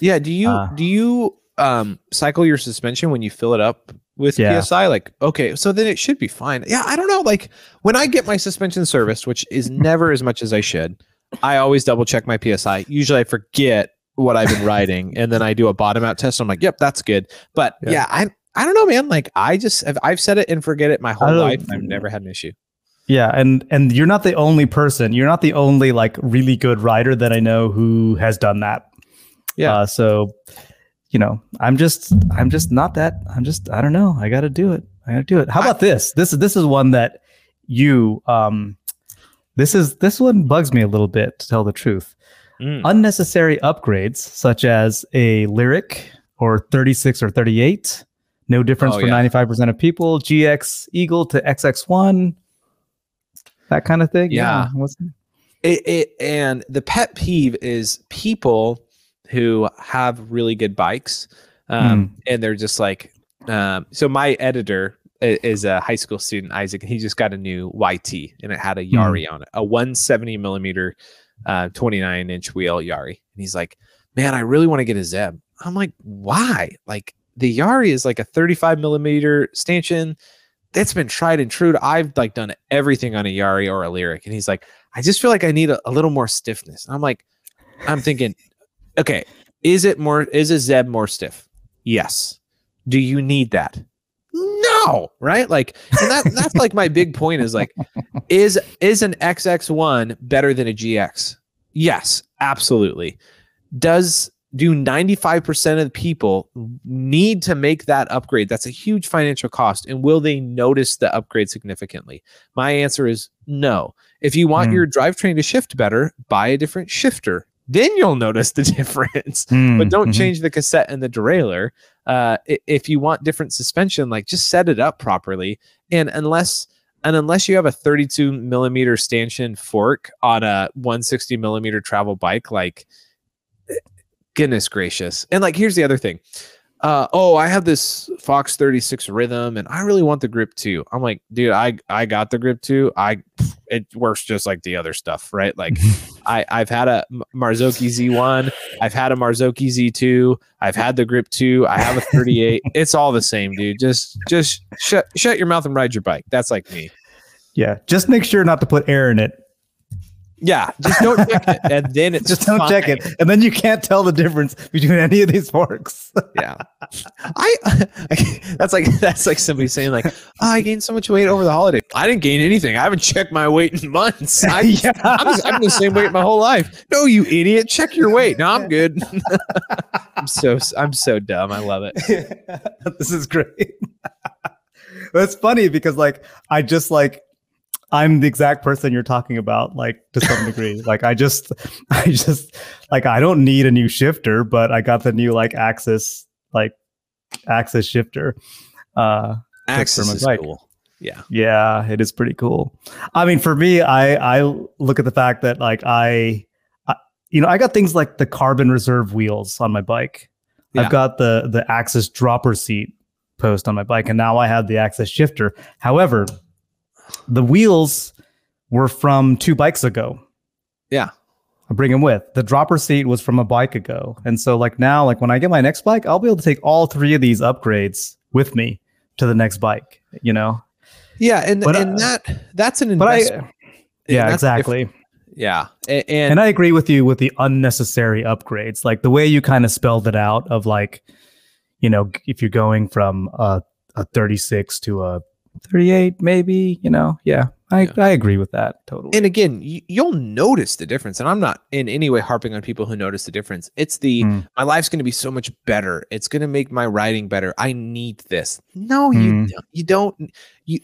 Yeah. Do you uh, do you um cycle your suspension when you fill it up with yeah. PSI. Like, okay, so then it should be fine. Yeah, I don't know. Like when I get my suspension serviced, which is never as much as I should, I always double check my PSI. Usually I forget what I've been riding and then I do a bottom out test. I'm like, yep, that's good. But yeah, yeah I I don't know, man. Like I just have, I've said it and forget it my whole life. I've never had an issue. Yeah, and and you're not the only person. You're not the only like really good rider that I know who has done that. Yeah. Uh, so you know, I'm just I'm just not that I'm just I don't know. I got to do it. I got to do it. How about this? This is this is one that you um this is this one bugs me a little bit to tell the truth. Mm. Unnecessary upgrades such as a Lyrik or 36 or 38, no difference oh, for yeah. 95% of people, GX Eagle to XX1, that kind of thing. Yeah. yeah. It, it and the pet peeve is people who have really good bikes, um, mm. and they're just like, um, so my editor is a high school student, Isaac, and he just got a new YT, and it had a hmm. Yari mm. on it, a 170 millimeter, uh, 29 inch wheel Yari, and he's like, man, I really want to get a Zeb. I'm like, why? Like the Yari is like a 35 millimeter stanchion. That's been tried and true. I've like done everything on a Yari or a Lyrik. and he's like, I just feel like I need a, a little more stiffness. And I'm like, I'm thinking, okay, is it more is a Zeb more stiff? Yes. Do you need that? No, right? Like, and that that's like my big point is like, is is an XX1 better than a GX? Yes, absolutely. Does do 95% of the people need to make that upgrade? That's a huge financial cost. And will they notice the upgrade significantly? My answer is no. If you want mm. your drivetrain to shift better, buy a different shifter then you'll notice the difference. Mm, but don't mm-hmm. change the cassette and the derailleur. Uh, if you want different suspension, like just set it up properly. And unless and unless you have a 32 millimeter stanchion fork on a 160 millimeter travel bike, like goodness gracious. And like here's the other thing. uh, oh, I have this Fox 36 rhythm and I really want the grip 2. I'm like, dude, I I got the grip 2. I it works just like the other stuff, right? Like I I've had a Marzocchi Z1, I've had a Marzocchi Z2, I've had the grip 2, I have a 38. it's all the same, dude. Just just shut shut your mouth and ride your bike. That's like me. Yeah, just make sure not to put air in it yeah, just don't check it, and then it's just don't fine. check it, and then you can't tell the difference between any of these forks. yeah, I, I, that's like that's like somebody saying like, oh, I gained so much weight over the holiday. I didn't gain anything. I haven't checked my weight in months. I, yeah. I'm, I'm the same weight my whole life. No, you idiot, check your weight. No, I'm good. I'm so I'm so dumb. I love it. this is great. It's funny because like I just like I'm the exact person you're talking about, like to some degree. like I just, I just, like I don't need a new shifter, but I got the new like AXS, like AXS shifter. Uh, AXS is bike. cool. Yeah, yeah, it is pretty cool. I mean, for me, I I look at the fact that like I, I you know, I got things like the carbon reserve wheels on my bike. Yeah. I've got the the AXS dropper seat post on my bike, and now I have the AXS shifter. However, the wheels were from two bikes ago. Yeah. I bring them with. The dropper seat was from a bike ago. And so like now, like when I get my next bike, I'll be able to take all three of these upgrades with me to the next bike, you know? Yeah. And, but, and uh, that, that's an investment. I, yeah, exactly. yeah. And, and I agree with you with the unnecessary upgrades, like the way you kind of spelled it out of like, you know, if you're going from a, a 36 to a 38 maybe you know yeah I, yeah. I agree with that totally. And again you, will notice the difference and i'm not in any way harping on people who notice the difference. It's the mm. my life's going to be so much better. It's going to make my riding better. I need this. No mm. you don't, you don't you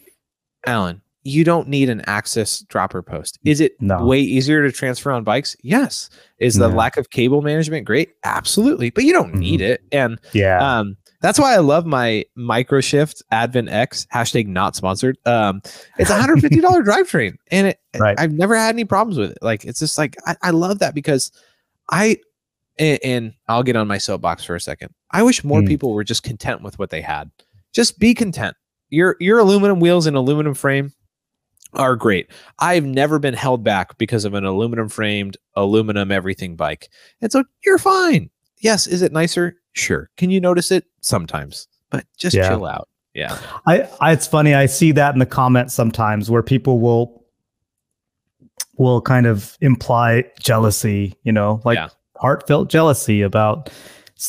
alan you don't need an AXS dropper post. Is it no. way easier to transfer on bikes? Yes. Is the lack of cable management great? Absolutely but you don't mm-hmm. need it. And yeah. um that's why I love my Microshift Advent X hashtag not sponsored. Um, it's a hundred fifty dollar drivetrain, and it, right. I've never had any problems with it. Like it's just like I, I love that because I and, and, I'll get on my soapbox for a second. I wish more mm. people were just content with what they had. Just be content. Your your aluminum wheels and aluminum frame are great. I've never been held back because of an aluminum framed aluminum everything bike. And so you're fine. Yes, is it nicer? Sure. Can you notice it? Sometimes, but just yeah. chill out. Yeah. I, I, it's funny. I see that in the comments sometimes where people will, will kind of imply jealousy, you know, like yeah. heartfelt jealousy about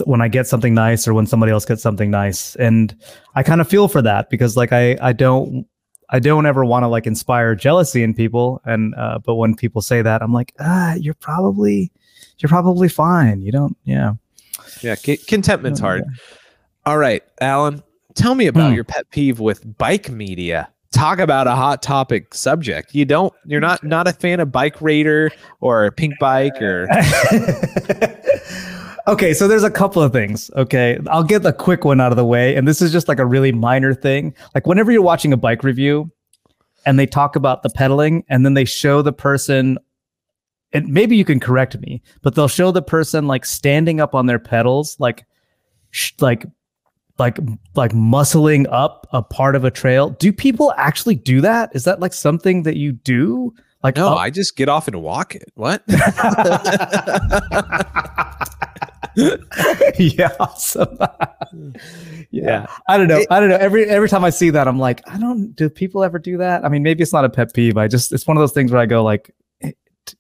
when I get something nice or when somebody else gets something nice. And I kind of feel for that because like I, I don't, I don't ever want to like inspire jealousy in people. And, uh, but when people say that, I'm like, ah, you're probably, you're probably fine. You don't, yeah. Yeah, contentment's oh, hard. All right, Alan, tell me about hmm. your pet peeve with bike media. Talk about a hot topic subject. You don't. You're not not a fan of Bike Radar or Pinkbike or. okay, so there's a couple of things. Okay, I'll get the quick one out of the way, and this is just like a really minor thing. Like whenever you're watching a bike review, and they talk about the pedaling, and then they show the person and maybe you can correct me, but they'll show the person like standing up on their pedals, like, sh- like, like, like muscling up a part of a trail. Do people actually do that? Is that like something that you do? Like, no, up- I just get off and walk it. What? yeah, awesome. yeah. yeah. I don't know. It, I don't know. Every every time I see that, I'm like, I don't. Do people ever do that? I mean, maybe it's not a pet peeve. I just it's one of those things where I go like,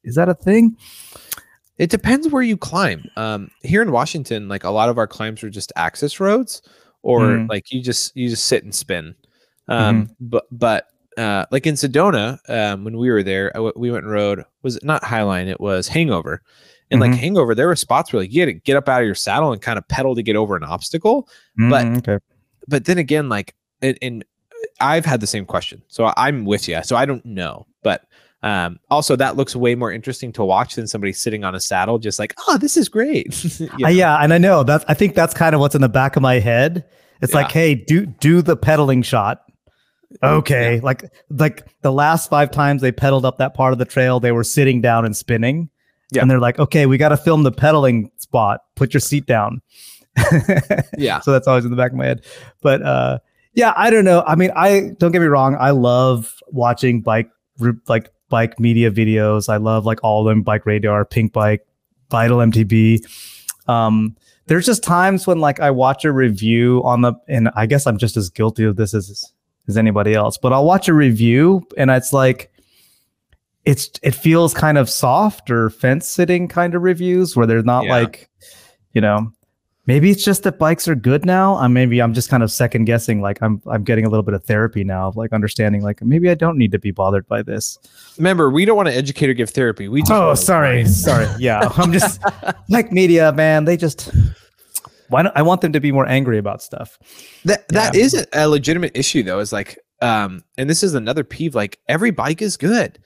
is that a thing? It depends where you climb. Um, here in Washington, like a lot of our climbs are just access roads, or mm. like you just you just sit and spin. Um, mm-hmm. But but uh, like in Sedona, um, when we were there, we went and rode. Was it not Highline? It was Hangover. And mm-hmm. like Hangover, there were spots where like you had to get up out of your saddle and kind of pedal to get over an obstacle. Mm, but okay. but then again, like and I've had the same question, so I'm with you. So I don't know, but um, also, that looks way more interesting to watch than somebody sitting on a saddle, just like, oh, this is great. you uh, know? uh, yeah, and I know that's. I think that's kind of what's in the back of my head. It's yeah. like, hey, do do the pedaling shot. Okay, yeah. like like the last five times they pedaled up that part of the trail, they were sitting down and spinning. Yeah. And they're like, okay, we got to film the pedaling spot. Put your seat down. Yeah. so that's always in the back of my head. But uh, yeah, I don't know. I mean, I don't get me wrong. I love watching bike like bike media videos. I love like all of them, Bike Radar, Pinkbike, Vital MTB. Um, there's just times when like I watch a review on the, and I guess I'm just as guilty of this as as anybody else. But I'll watch a review and it's like it's it feels kind of soft or fence sitting kind of reviews where they're not Yeah. like, you know, maybe it's just that bikes are good now. I maybe I'm just kind of second guessing. Like I'm I'm getting a little bit of therapy now of like understanding like maybe I don't need to be bothered by this. Remember, we don't want to educate or give therapy. We just Oh, sorry, sorry. Yeah, I'm just like media man. They just why don't I want them to be more angry about stuff. That that Yeah. is a- a legitimate issue though. Is like, um, and this is another peeve. Like every bike is good,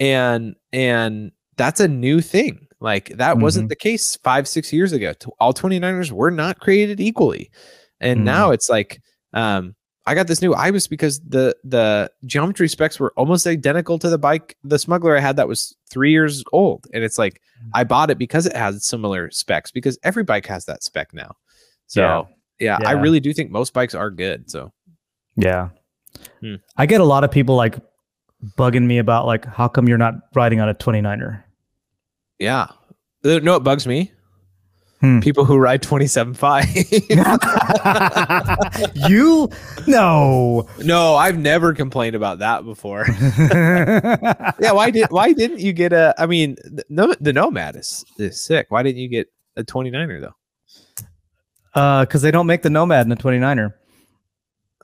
and and that's a new thing. Like that wasn't the case five six years ago. All 29ers were not created equally, and Mhm. now it's like, um, I got this new Ibis because the the geometry specs were almost identical to the bike, the smuggler I had that was three years old, and it's like I bought it because it has similar specs because every bike has that spec now. So yeah, I Yeah. really do think most bikes are good. So Yeah. Hmm. I get a lot of people like bugging me about like how come you're not riding on a 29er? Yeah, Uh, no, it bugs me. Hmm. People who ride 27.5. you no. no, I've never complained about that before. yeah, why did why didn't you get a? I mean, the, the Nomad is is sick. Why didn't you get a 29er though? uh cuz they don't make the Nomad in a 29er.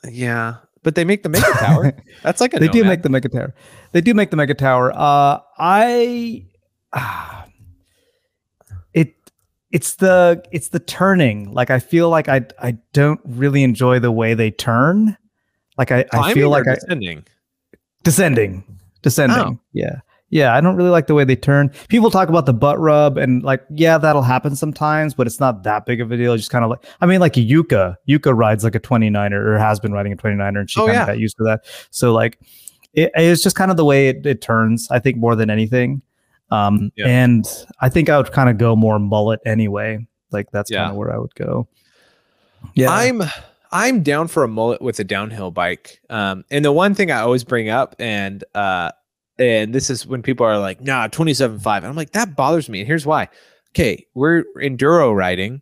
Yeah, but they make the Megatower. That's like a they do make the Megatower. They do make the Megatower. Uh, I, ah, it's the it's the turning. Like I feel like I I don't really enjoy the way they turn. Like I, I feel like I descending. descending, descending. Oh. Yeah, yeah. I don't really like the way they turn. People talk about the butt rub and like yeah, that'll happen sometimes, but it's not that big of a deal. Just kind of like I mean, like Yuka. Yuka rides like a 29er or has been riding a 29er, and she Oh, kind of yeah. got used to that. So like it, it's just kind of the way it, it turns. I think more than anything. Um, Yeah. and I think I would kind of go more mullet anyway. Like that's Yeah. kind of where I would go. Yeah, I'm I'm down for a mullet with a downhill bike. Um, and the one thing I always bring up, and uh, and this is when people are like, "Nah, 27.5," and I'm like, that bothers me. And here's why. Okay, we're enduro riding.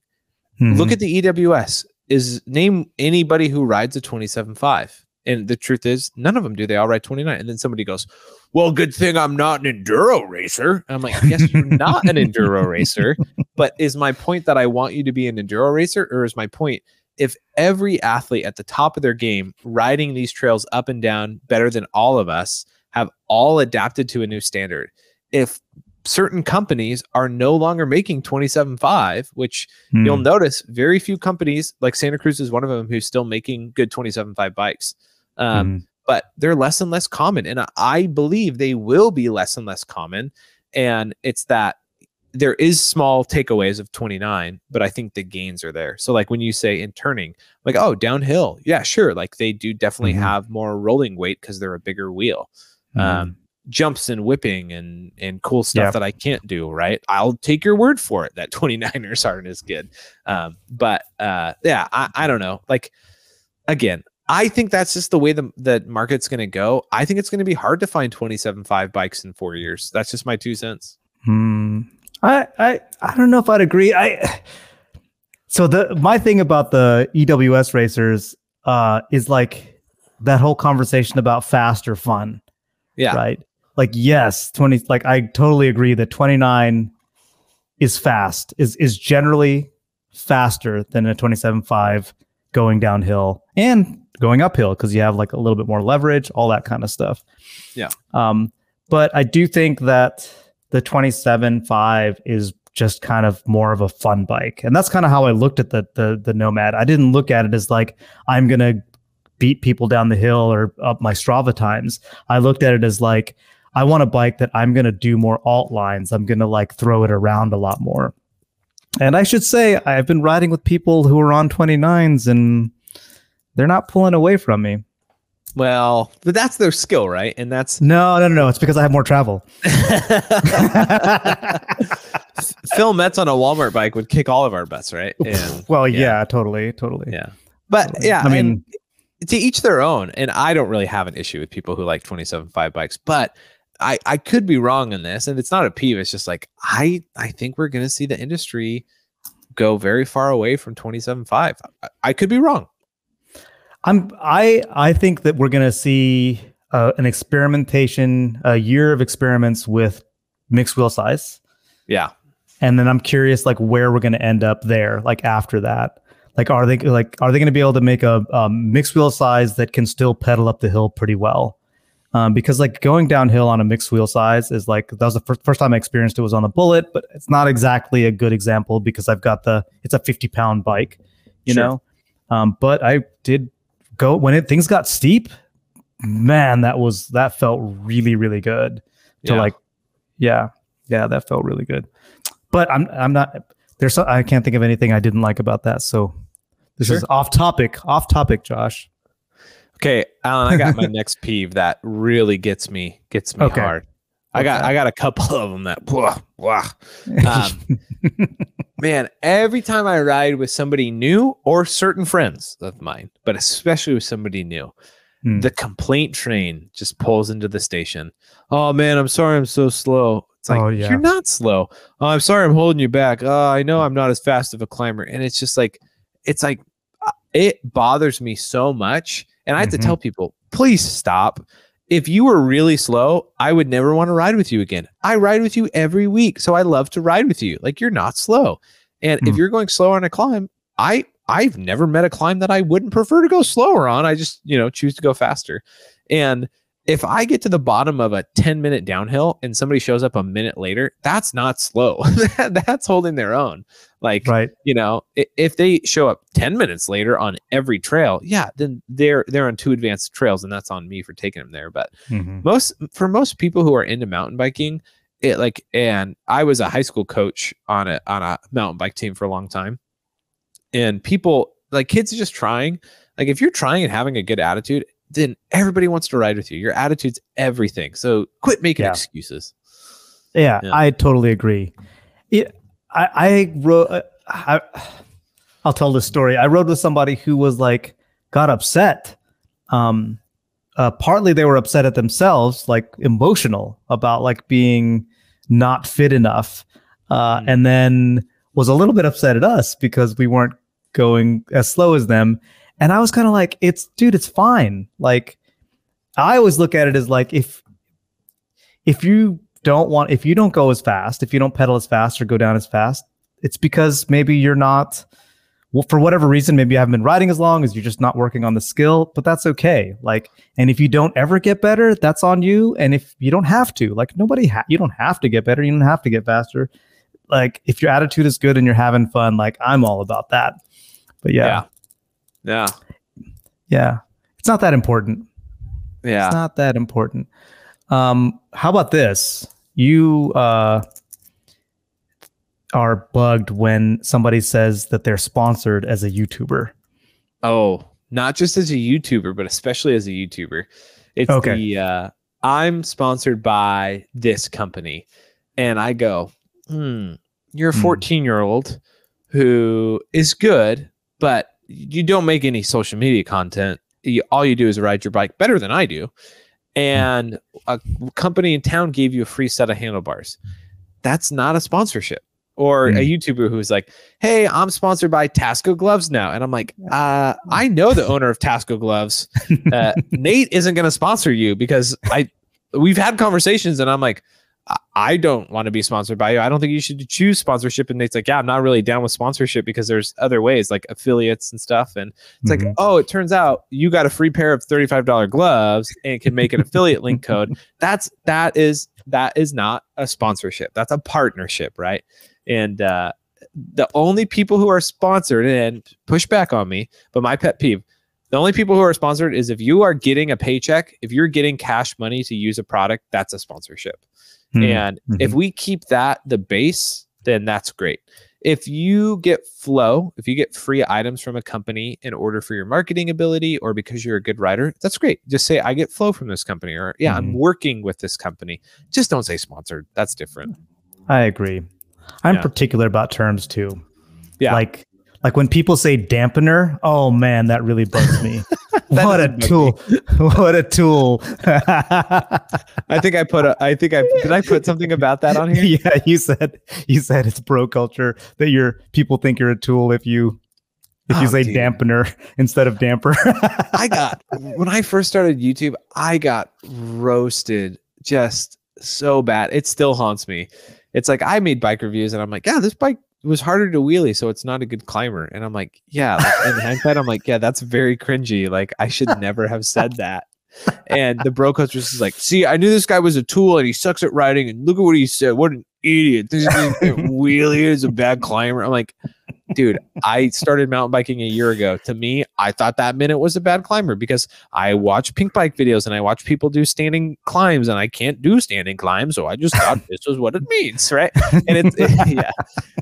Mhm. Look at the EWS. Is name anybody who rides a 27.5. And the truth is, none of them do. They all ride 29. And then somebody goes, Well, good thing I'm not an enduro racer. I'm like, Yes, you're not an enduro racer. But is my point that I want you to be an enduro racer? Or is my point if every athlete at the top of their game riding these trails up and down better than all of us have all adapted to a new standard? If certain companies are no longer making 27.5, which Mhm. you'll notice very few companies like Santa Cruz is one of them who's still making good 27.5 bikes. Um, Mhm. but they're less and less common. And I- believe they will be less and less common. And it's that there is small takeaways of 29, but I think the gains are there. So like when you say in turning, like, oh, downhill. Yeah, sure. Like they do definitely Mhm. have more rolling weight because they're a bigger wheel. Mhm. Um, jumps and whipping and and cool stuff Yeah. that I can't do, right? I'll take your word for it that 29ers aren't as good. Um, but uh yeah, I, I don't know. Like again, I think that's just the way the, the market's gonna go. I think it's gonna be hard to find 27.5 bikes in four years. That's just my two cents. Hmm. I, I I don't know if I'd agree. I so the my thing about the EWS racers uh is like that whole conversation about fast or fun, Yeah. right? Like yes, 20 like I totally agree that 29 is fast is is generally faster than a 27.5 going downhill and going uphill because you have like a little bit more leverage, all that kind of stuff. Yeah. Um, but I do think that the 27.5 is just kind of more of a fun bike. And that's kind of how I looked at the the the Nomad. I didn't look at it as like I'm going to beat people down the hill or up my Strava times. I looked at it as like I want a bike that I'm going to do more alt lines. I'm going to like throw it around a lot more. And I should say I've been riding with people who are on 29s and they're not pulling away from me. Well, but that's their skill, right? And that's No, no, no, no. It's because I have more travel. Phil Kmetz on a Walmart bike would kick all of our butts, right? And, well, yeah. yeah, totally, totally. Yeah, but totally. yeah, I mean, to each their own. And I don't really have an issue with people who like 27.5 bikes, but I I could be wrong in this, and it's not a peeve. It's just like I I think we're gonna see the industry go very far away from 27.5. I, I could be wrong. I'm I I think that we're gonna see uh, an experimentation, a year of experiments with mixed wheel size. Yeah. And then I'm curious, like where we're going to end up there, like after that. Like, are they like are they going to be able to make a um, mixed wheel size that can still pedal up the hill pretty well? Um, because like going downhill on a mixed wheel size is like that was the first, first time I experienced it was on the Bullit, but it's not exactly a good example because I've got the it's a 50 pound bike, you sure. know. Um, but I did go when it things got steep. Man, that was that felt really really good to yeah. like, yeah, yeah, that felt really good. But I'm I'm not there's so, I can't think of anything I didn't like about that. So this sure. is off topic, off topic, Josh. Okay, Alan, I got my next peeve that really gets me gets me okay. hard. I got I got a couple of them that blah, blah. Um, man, every time I ride with somebody new or certain friends of mine, but especially with somebody new, hmm. the complaint train just pulls into the station. Oh man, I'm sorry I'm so slow. It's like oh, yeah. you're not slow. Oh, I'm sorry I'm holding you back. Oh, I know I'm not as fast of a climber. And it's just like it's like uh, it bothers me so much. And I have mm-hmm. to tell people, please stop. If you were really slow, I would never want to ride with you again. I ride with you every week. So I love to ride with you. Like you're not slow. And mm. if you're going slow on a climb, I I've never met a climb that I wouldn't prefer to go slower on. I just, you know, choose to go faster. And if I get to the bottom of a 10 minute downhill and somebody shows up a minute later, that's not slow. that's holding their own. Like, right. you know, if they show up 10 minutes later on every trail, yeah, then they're they're on two advanced trails and that's on me for taking them there. But mm-hmm. most for most people who are into mountain biking, it like and I was a high school coach on a on a mountain bike team for a long time. And people like kids are just trying. Like if you're trying and having a good attitude, then everybody wants to ride with you. Your attitude's everything. So quit making yeah. excuses. Yeah, yeah, I totally agree. It, I, I wrote. Uh, I, I'll tell this story. I rode with somebody who was like got upset. Um, uh, partly they were upset at themselves, like emotional about like being not fit enough, uh, mm-hmm. and then was a little bit upset at us because we weren't going as slow as them. And I was kind of like, it's dude, it's fine. Like I always look at it as like if if you don't want if you don't go as fast, if you don't pedal as fast or go down as fast, it's because maybe you're not well, for whatever reason, maybe you haven't been riding as long as you're just not working on the skill, but that's okay. Like, and if you don't ever get better, that's on you. And if you don't have to, like, nobody, ha- you don't have to get better. You don't have to get faster. Like, if your attitude is good and you're having fun, like, I'm all about that. But yeah. yeah. Yeah. Yeah. It's not that important. Yeah. It's not that important. Um, how about this? You uh, are bugged when somebody says that they're sponsored as a YouTuber. Oh, not just as a YouTuber, but especially as a YouTuber. It's okay. the uh, I'm sponsored by this company. And I go, hmm, you're a hmm. 14 year old who is good, but you don't make any social media content. You, all you do is ride your bike better than I do. And a company in town gave you a free set of handlebars. That's not a sponsorship. Or mm. a YouTuber who's like, "Hey, I'm sponsored by Tasco gloves now," and I'm like, uh, "I know the owner of Tasco gloves. Uh, Nate isn't going to sponsor you because I we've had conversations, and I'm like, I don't want to be sponsored by you. I don't think you should choose sponsorship. And Nate's like, yeah, I'm not really down with sponsorship because there's other ways like affiliates and stuff. And it's mm-hmm. like, oh, it turns out you got a free pair of $35 gloves and can make an affiliate link code. That's, that is, that is not a sponsorship. That's a partnership. Right. And, uh, the only people who are sponsored and push back on me, but my pet peeve, the only people who are sponsored is if you are getting a paycheck, if you're getting cash money to use a product, that's a sponsorship. Mm-hmm. And mm-hmm. if we keep that the base, then that's great. If you get flow, if you get free items from a company in order for your marketing ability or because you're a good writer, that's great. Just say, I get flow from this company, or yeah, mm-hmm. I'm working with this company. Just don't say sponsored. That's different. I agree. I'm Yeah. particular about terms too. Yeah. Like like when people say dampener, oh man, that really bugs me. what a tool. what a tool. I think I put a. I think I did. I put something about that on here. yeah, you said you said it's bro culture that your people think you're a tool if you if you Oh, say dude. dampener instead of damper. I got when I first started YouTube, I got roasted just so bad. It still haunts me. It's like I made bike reviews and I'm like, yeah, this bike was harder to wheelie, so it's not a good climber. And I'm like, yeah, like, in hindsight, I'm like, yeah, that's very cringy. Like I should never have said that. And the bro coach was just like, see, I knew this guy was a tool and he sucks at riding. And look at what he said. What an idiot. This is wheelie is a bad climber. I'm like, dude, I started mountain biking a year ago. To me, I thought that minute was a bad climber because I watch Pinkbike videos and I watch people do standing climbs and I can't do standing climbs. So I just thought this was what it means, right? And it's yeah.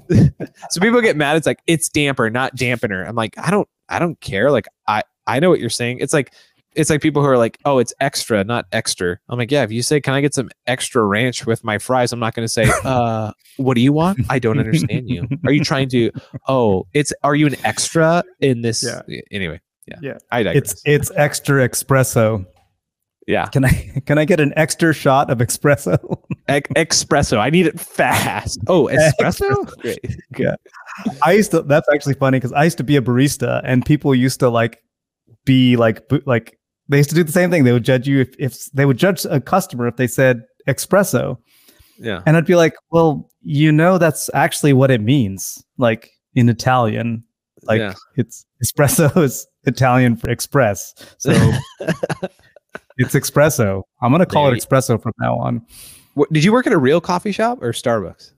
so people get mad. It's like it's damper, not dampener. I'm like, I don't, I don't care. Like I, I know what you're saying. It's like. It's like people who are like, "Oh, it's extra, not extra." I'm like, "Yeah." If you say, "Can I get some extra ranch with my fries?" I'm not going to say, "Uh, what do you want?" I don't understand you. Are you trying to? Oh, it's. Are you an extra in this? Yeah. Anyway, yeah. Yeah. I digress. it's it's extra espresso. yeah. Can I can I get an extra shot of espresso? Ex- espresso. I need it fast. Oh, espresso. Great. Yeah. I used to. That's actually funny because I used to be a barista, and people used to like be like like they used to do the same thing. They would judge you if if they would judge a customer if they said espresso, Yeah. and I'd be like, well, you know, that's actually what it means, like in Italian. Like Yeah. it's espresso is Italian for express, so it's espresso. I'm gonna call There it espresso from now on. What, did you work at a real coffee shop or Starbucks?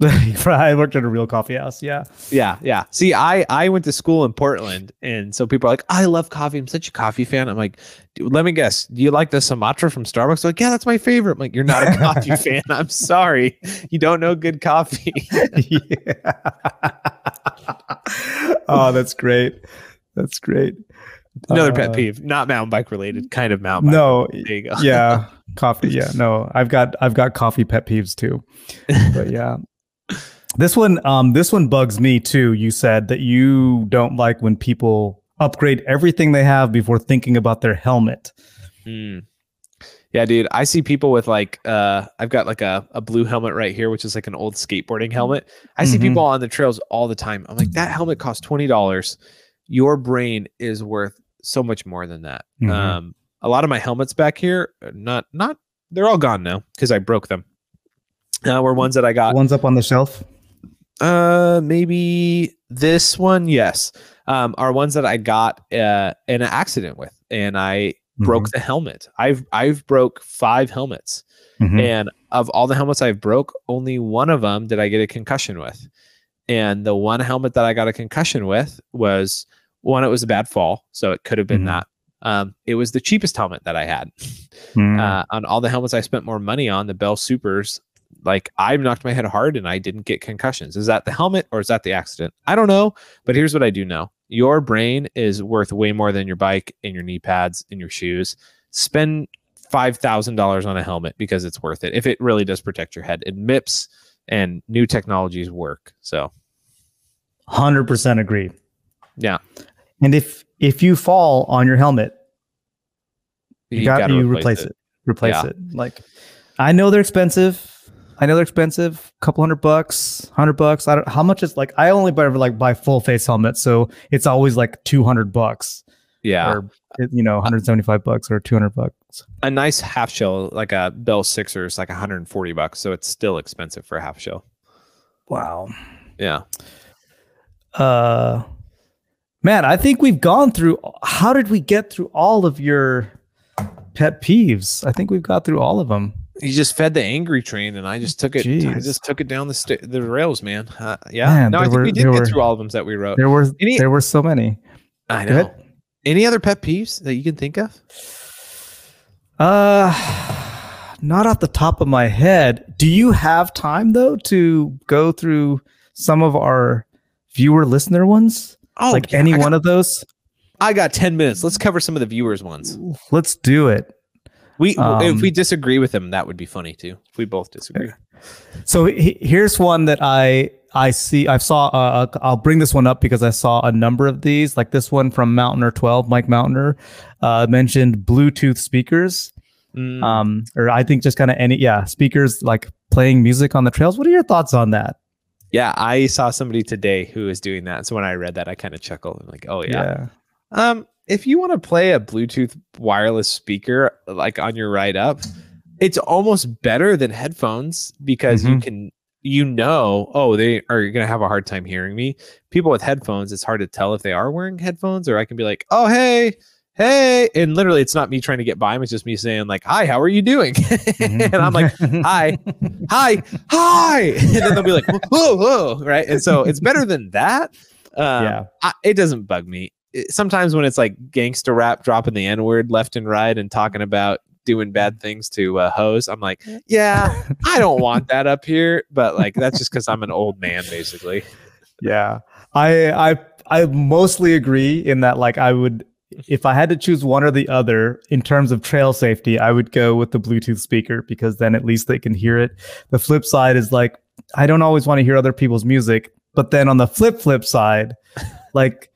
I worked at a real coffee house. Yeah. Yeah, yeah. See, I I went to school in Portland, and so people are like, "I love coffee. I'm such a coffee fan." I'm like, "Let me guess. Do you like the Sumatra from Starbucks?" They're like, "Yeah, that's my favorite." I'm like, "You're not a coffee fan. I'm sorry. You don't know good coffee." oh, that's great. That's great. Another Uh, pet peeve, not mountain bike related, kind of mountain bike. No, There you go. yeah, coffee. Yeah, no, I've got I've got coffee pet peeves too. But yeah, this one um this one bugs me too. You said that you don't like when people upgrade everything they have before thinking about their helmet. Mm. Yeah, dude. I see people with like uh I've got like a, a blue helmet right here, which is like an old skateboarding helmet. I see Mhm. people on the trails all the time. I'm like, that helmet costs twenty dollars. Your brain is worth so much more than that. Mhm. Um a lot of my helmets back here, not not they're all gone now because I broke them. Uh, were ones that I got One's up on the shelf. uh, maybe this one, yes. Um, are ones that I got uh, in an accident with, and I broke the helmet. I've I've broke five helmets, Mhm. and of all the helmets I've broke, only one of them did I get a concussion with. And the one helmet that I got a concussion with was one. It was a bad fall, so it could have been Mhm. that. Um, it was the cheapest helmet that I had Mhm. uh, on all the helmets I spent more money on, the Bell Supers, like I knocked my head hard and I didn't get concussions. Is that the helmet or is that the accident? I don't know, but here's what I do know. Your brain is worth way more than your bike and your knee pads and your shoes. Spend $5,000 on a helmet because it's worth it. If it really does protect your head, it MIPS and new technologies work. So, Hundred percent agree. yeah, And if if you fall on your helmet, you, got gotta you replace, it. Replace Yeah. it. Like I know they're expensive. I know they're expensive. a couple hundred bucks, hundred bucks. I don't how much is like I only buy like buy full face helmets, so it's always like two hundred bucks Yeah. or you know, 175 bucks or 200 bucks. a nice half shell, like a Bell Sixer, is like 140 bucks. So it's still expensive for a half shell. Wow. Yeah. Uh man, I think we've gone through how did we get through all of your pet peeves? I think we've got through all of them. You just fed the angry train, and I just took it. I just took it down the sta- the rails, man. Uh, yeah. Man, no, I think were- we did get were- through all of them that we wrote. There were Any- there were so many. I know. Any other pet peeves that you can think of? Uh not off the top of my head. Do you have time though to go through some of our viewer listener ones? Oh, like yeah, any got, one of those? I got ten minutes. Let's cover some of the viewers ones. Let's do it. We Um, if we disagree with them, that would be funny too. If we both disagree. So he, here's one that I I see I saw uh, I'll bring this one up because I saw a number of these like this one from Mountainer 12 Mike Mountainer uh, mentioned Bluetooth speakers Mm, um or I think just kind of any yeah speakers like playing music on the trails what are your thoughts on that yeah, I saw somebody today who was doing that. So when I read that, I kind of chuckled. I'm like, oh yeah. yeah. Um, if you want to play a Bluetooth wireless speaker like on your ride up, it's almost better than headphones because you Mhm. can you know, oh, they are gonna have a hard time hearing me. People with headphones, it's hard to tell if they are wearing headphones, or I can be like, oh hey, hey, and literally it's not me trying to get by them, it's just me saying, like, hi, how are you doing? and I'm like, hi, hi, hi. And then they'll be like, whoa, whoa, right? And so it's better than that. Um, Yeah. I, it doesn't bug me. It- sometimes when it's like gangster rap dropping the N word left and right and talking about doing bad things to uh, hoes, I'm like, yeah, I don't want that up here. But like, that's just because I'm an old man, basically. Yeah. I I I mostly agree in that like I would if I had to choose one or the other in terms of trail safety, I would go with the Bluetooth speaker because then at least they can hear it. The flip side is like I don't always want to hear other people's music, but then on the flip flip side, like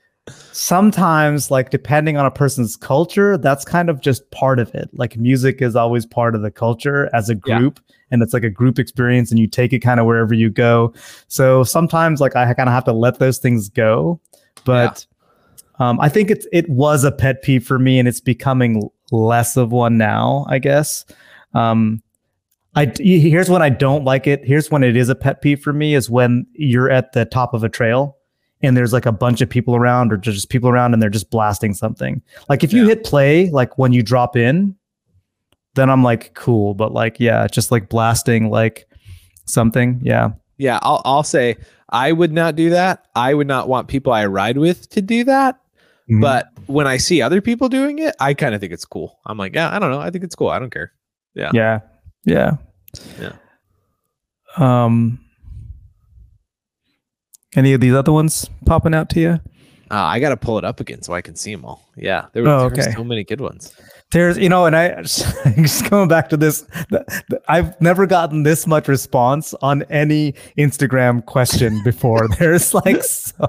sometimes like depending on a person's culture, that's kind of just part of it. Like music is always part of the culture as a Yeah. group and it's like a group experience and you take it kind of wherever you go. So sometimes like I kind of have to let those things go, but um, I think it's it was a pet peeve for me and it's becoming less of one now, I guess. Um, I here's when I don't like it. Here's when it is a pet peeve for me is when you're at the top of a trail and there's like a bunch of people around or just people around and they're just blasting something. Like if you Yeah. hit play like when you drop in, then I'm like cool, but like yeah, just like blasting like something, yeah. Yeah, I'll I'll say I would not do that. I would not want people I ride with to do that. Mhm. But when I see other people doing it, I kind of think it's cool. I'm like, yeah, I don't know. I think it's cool. I don't care. Yeah. Yeah. Yeah. Yeah. Um any of these other ones popping out to you? Uh, I got to pull it up again so I can see them all. Yeah, there, Oh, there were okay. so many good ones. There's, you know, and I just going back to this, th- th- I've never gotten this much response on any Instagram question before. There's like so,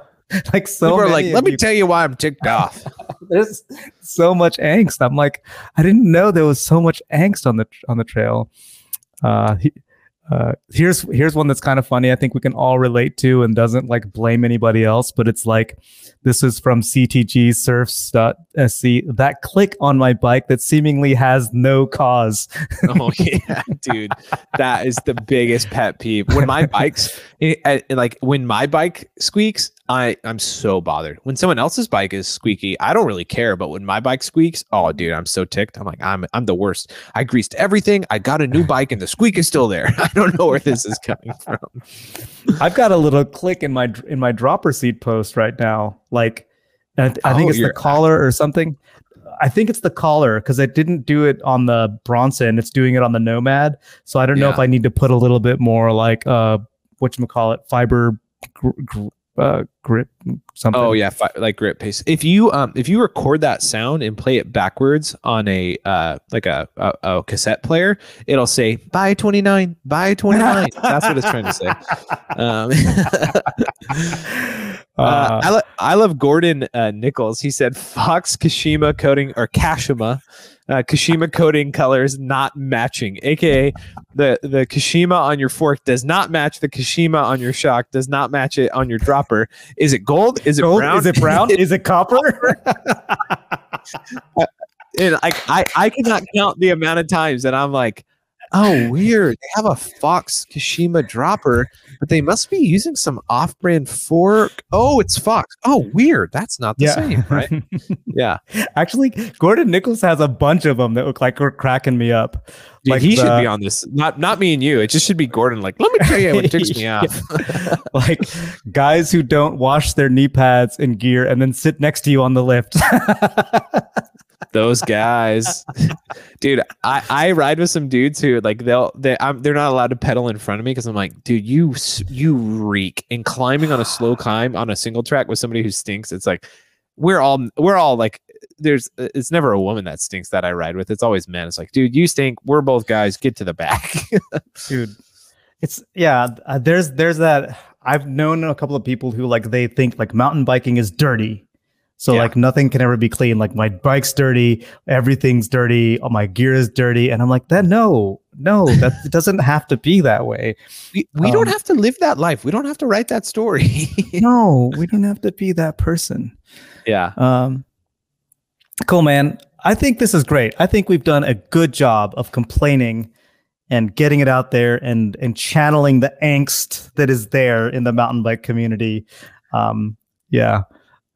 like so People are many like, let me you- tell you why I'm ticked off. there's so much angst. I'm like, I didn't know there was so much angst on the on the trail. Uh, he, uh, here's here's one that's kind of funny. I think we can all relate to and doesn't like blame anybody else. But it's like this is from CTG surfs.sc. That click on my bike that seemingly has no cause. oh yeah, dude, that is the biggest pet peeve. When my bikes, eh, eh, like when my bike squeaks, I I'm so bothered. When someone else's bike is squeaky, I don't really care. But when my bike squeaks, oh dude, I'm so ticked. I'm like, I'm I'm the worst. I greased everything. I got a new bike, and the squeak is still there. I don't know where this is coming from. I've got a little click in my in my dropper seat post right now. Like, I, I think Oh, it's the collar or something. I think it's the collar because I didn't do it on the Bronson. It's doing it on the Nomad. So I don't know if I need to put a little bit more like uh, what you call it, fiber gr- gr- uh, grip something. Oh yeah, fi- like grip pace. If you um if you record that sound and play it backwards on a uh like a a, a cassette player, it'll say buy 29, buy 29. That's what it's trying to say. Um Uh, Uh, I, lo- I love Gordon uh, Nichols. He said Fox Kashima coating or Kashima, uh, Kashima coating colors not matching, aka the the Kashima on your fork does not match the Kashima on your shock, does not match it on your dropper. Is it gold? Is it gold? brown? Is it brown? Is it copper? and I I cannot count the amount of times that I'm like, oh weird. They have a Fox Kashima dropper, but they must be using some off-brand fork. Oh, it's Fox. Oh, weird. That's not the same, right? Yeah. Actually, Gordon Nichols has a bunch of them that look like are cracking me up. Dude, Like he should be on this. Not not me and you. It just should be Gordon. Like, let me tell you what ticks me off. like guys who don't wash their knee pads and gear and then sit next to you on the lift. Those guys, dude. I, I ride with some dudes who like they'll they I'm, they're not allowed to pedal in front of me because I'm like, dude, you you reek. And climbing on a slow climb on a single track with somebody who stinks, it's like we're all we're all like there's it's never a woman that stinks that I ride with. It's always men. It's like, dude, you stink. We're both guys. Get to the back, dude. It's yeah. Uh, there's there's that. I've known a couple of people who like they think like mountain biking is dirty. So yeah. like nothing can ever be clean. Like my bike's dirty, everything's dirty, all my gear is dirty, and I'm like, that no, no, that it doesn't have to be that way. We, we um, don't have to live that life. We don't have to write that story. no, we don't have to be that person. Yeah. Um. Cool, man. I think this is great. I think we've done a good job of complaining and getting it out there and and channeling the angst that is there in the mountain bike community. Um, yeah,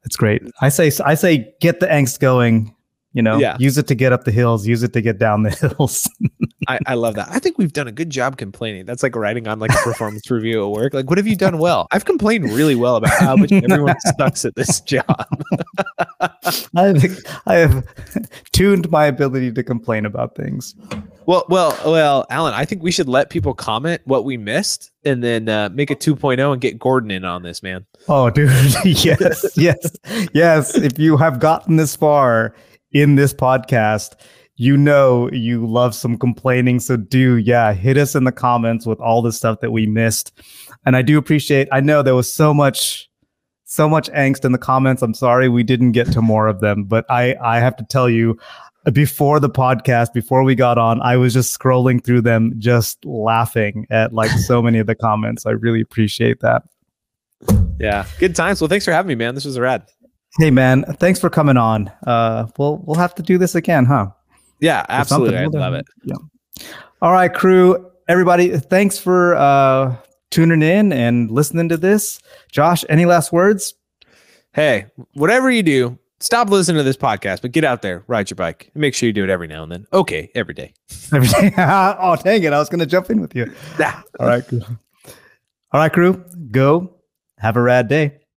it's great. I say I say get the angst going. You know, yeah. use it to get up the hills, use it to get down the hills. I, I love that. I think we've done a good job complaining. That's like writing on like a performance review at work. Like, what have you done well? I've complained really well about how much everyone sucks at this job. I I have tuned my ability to complain about things. Well, well, well, Alan, I think we should let people comment what we missed and then uh, make a 2.0 and get Gordon in on this, man. Oh, dude. yes, yes, yes. If you have gotten this far in this podcast, you know you love some complaining. So do, yeah, hit us in the comments with all the stuff that we missed. And I do appreciate, I know there was so much so much angst in the comments. I'm sorry we didn't get to more of them, but I I have to tell you before the podcast, before we got on, I was just scrolling through them, just laughing at like so many of the comments. I really appreciate that. Yeah, good times. Well, thanks for having me, man. This was rad. Hey, man, thanks for coming on. Uh, we'll we'll have to do this again, huh? Yeah, absolutely. I love it. Yeah. All right, crew. Everybody, thanks for uh, tuning in and listening to this. Josh, any last words? Hey, whatever you do, stop listening to this podcast, but get out there, ride your bike, and make sure you do it every now and then. Okay, every day. Every day. oh, dang it! I was going to jump in with you. All right. All right, crew. Go. Have a rad day.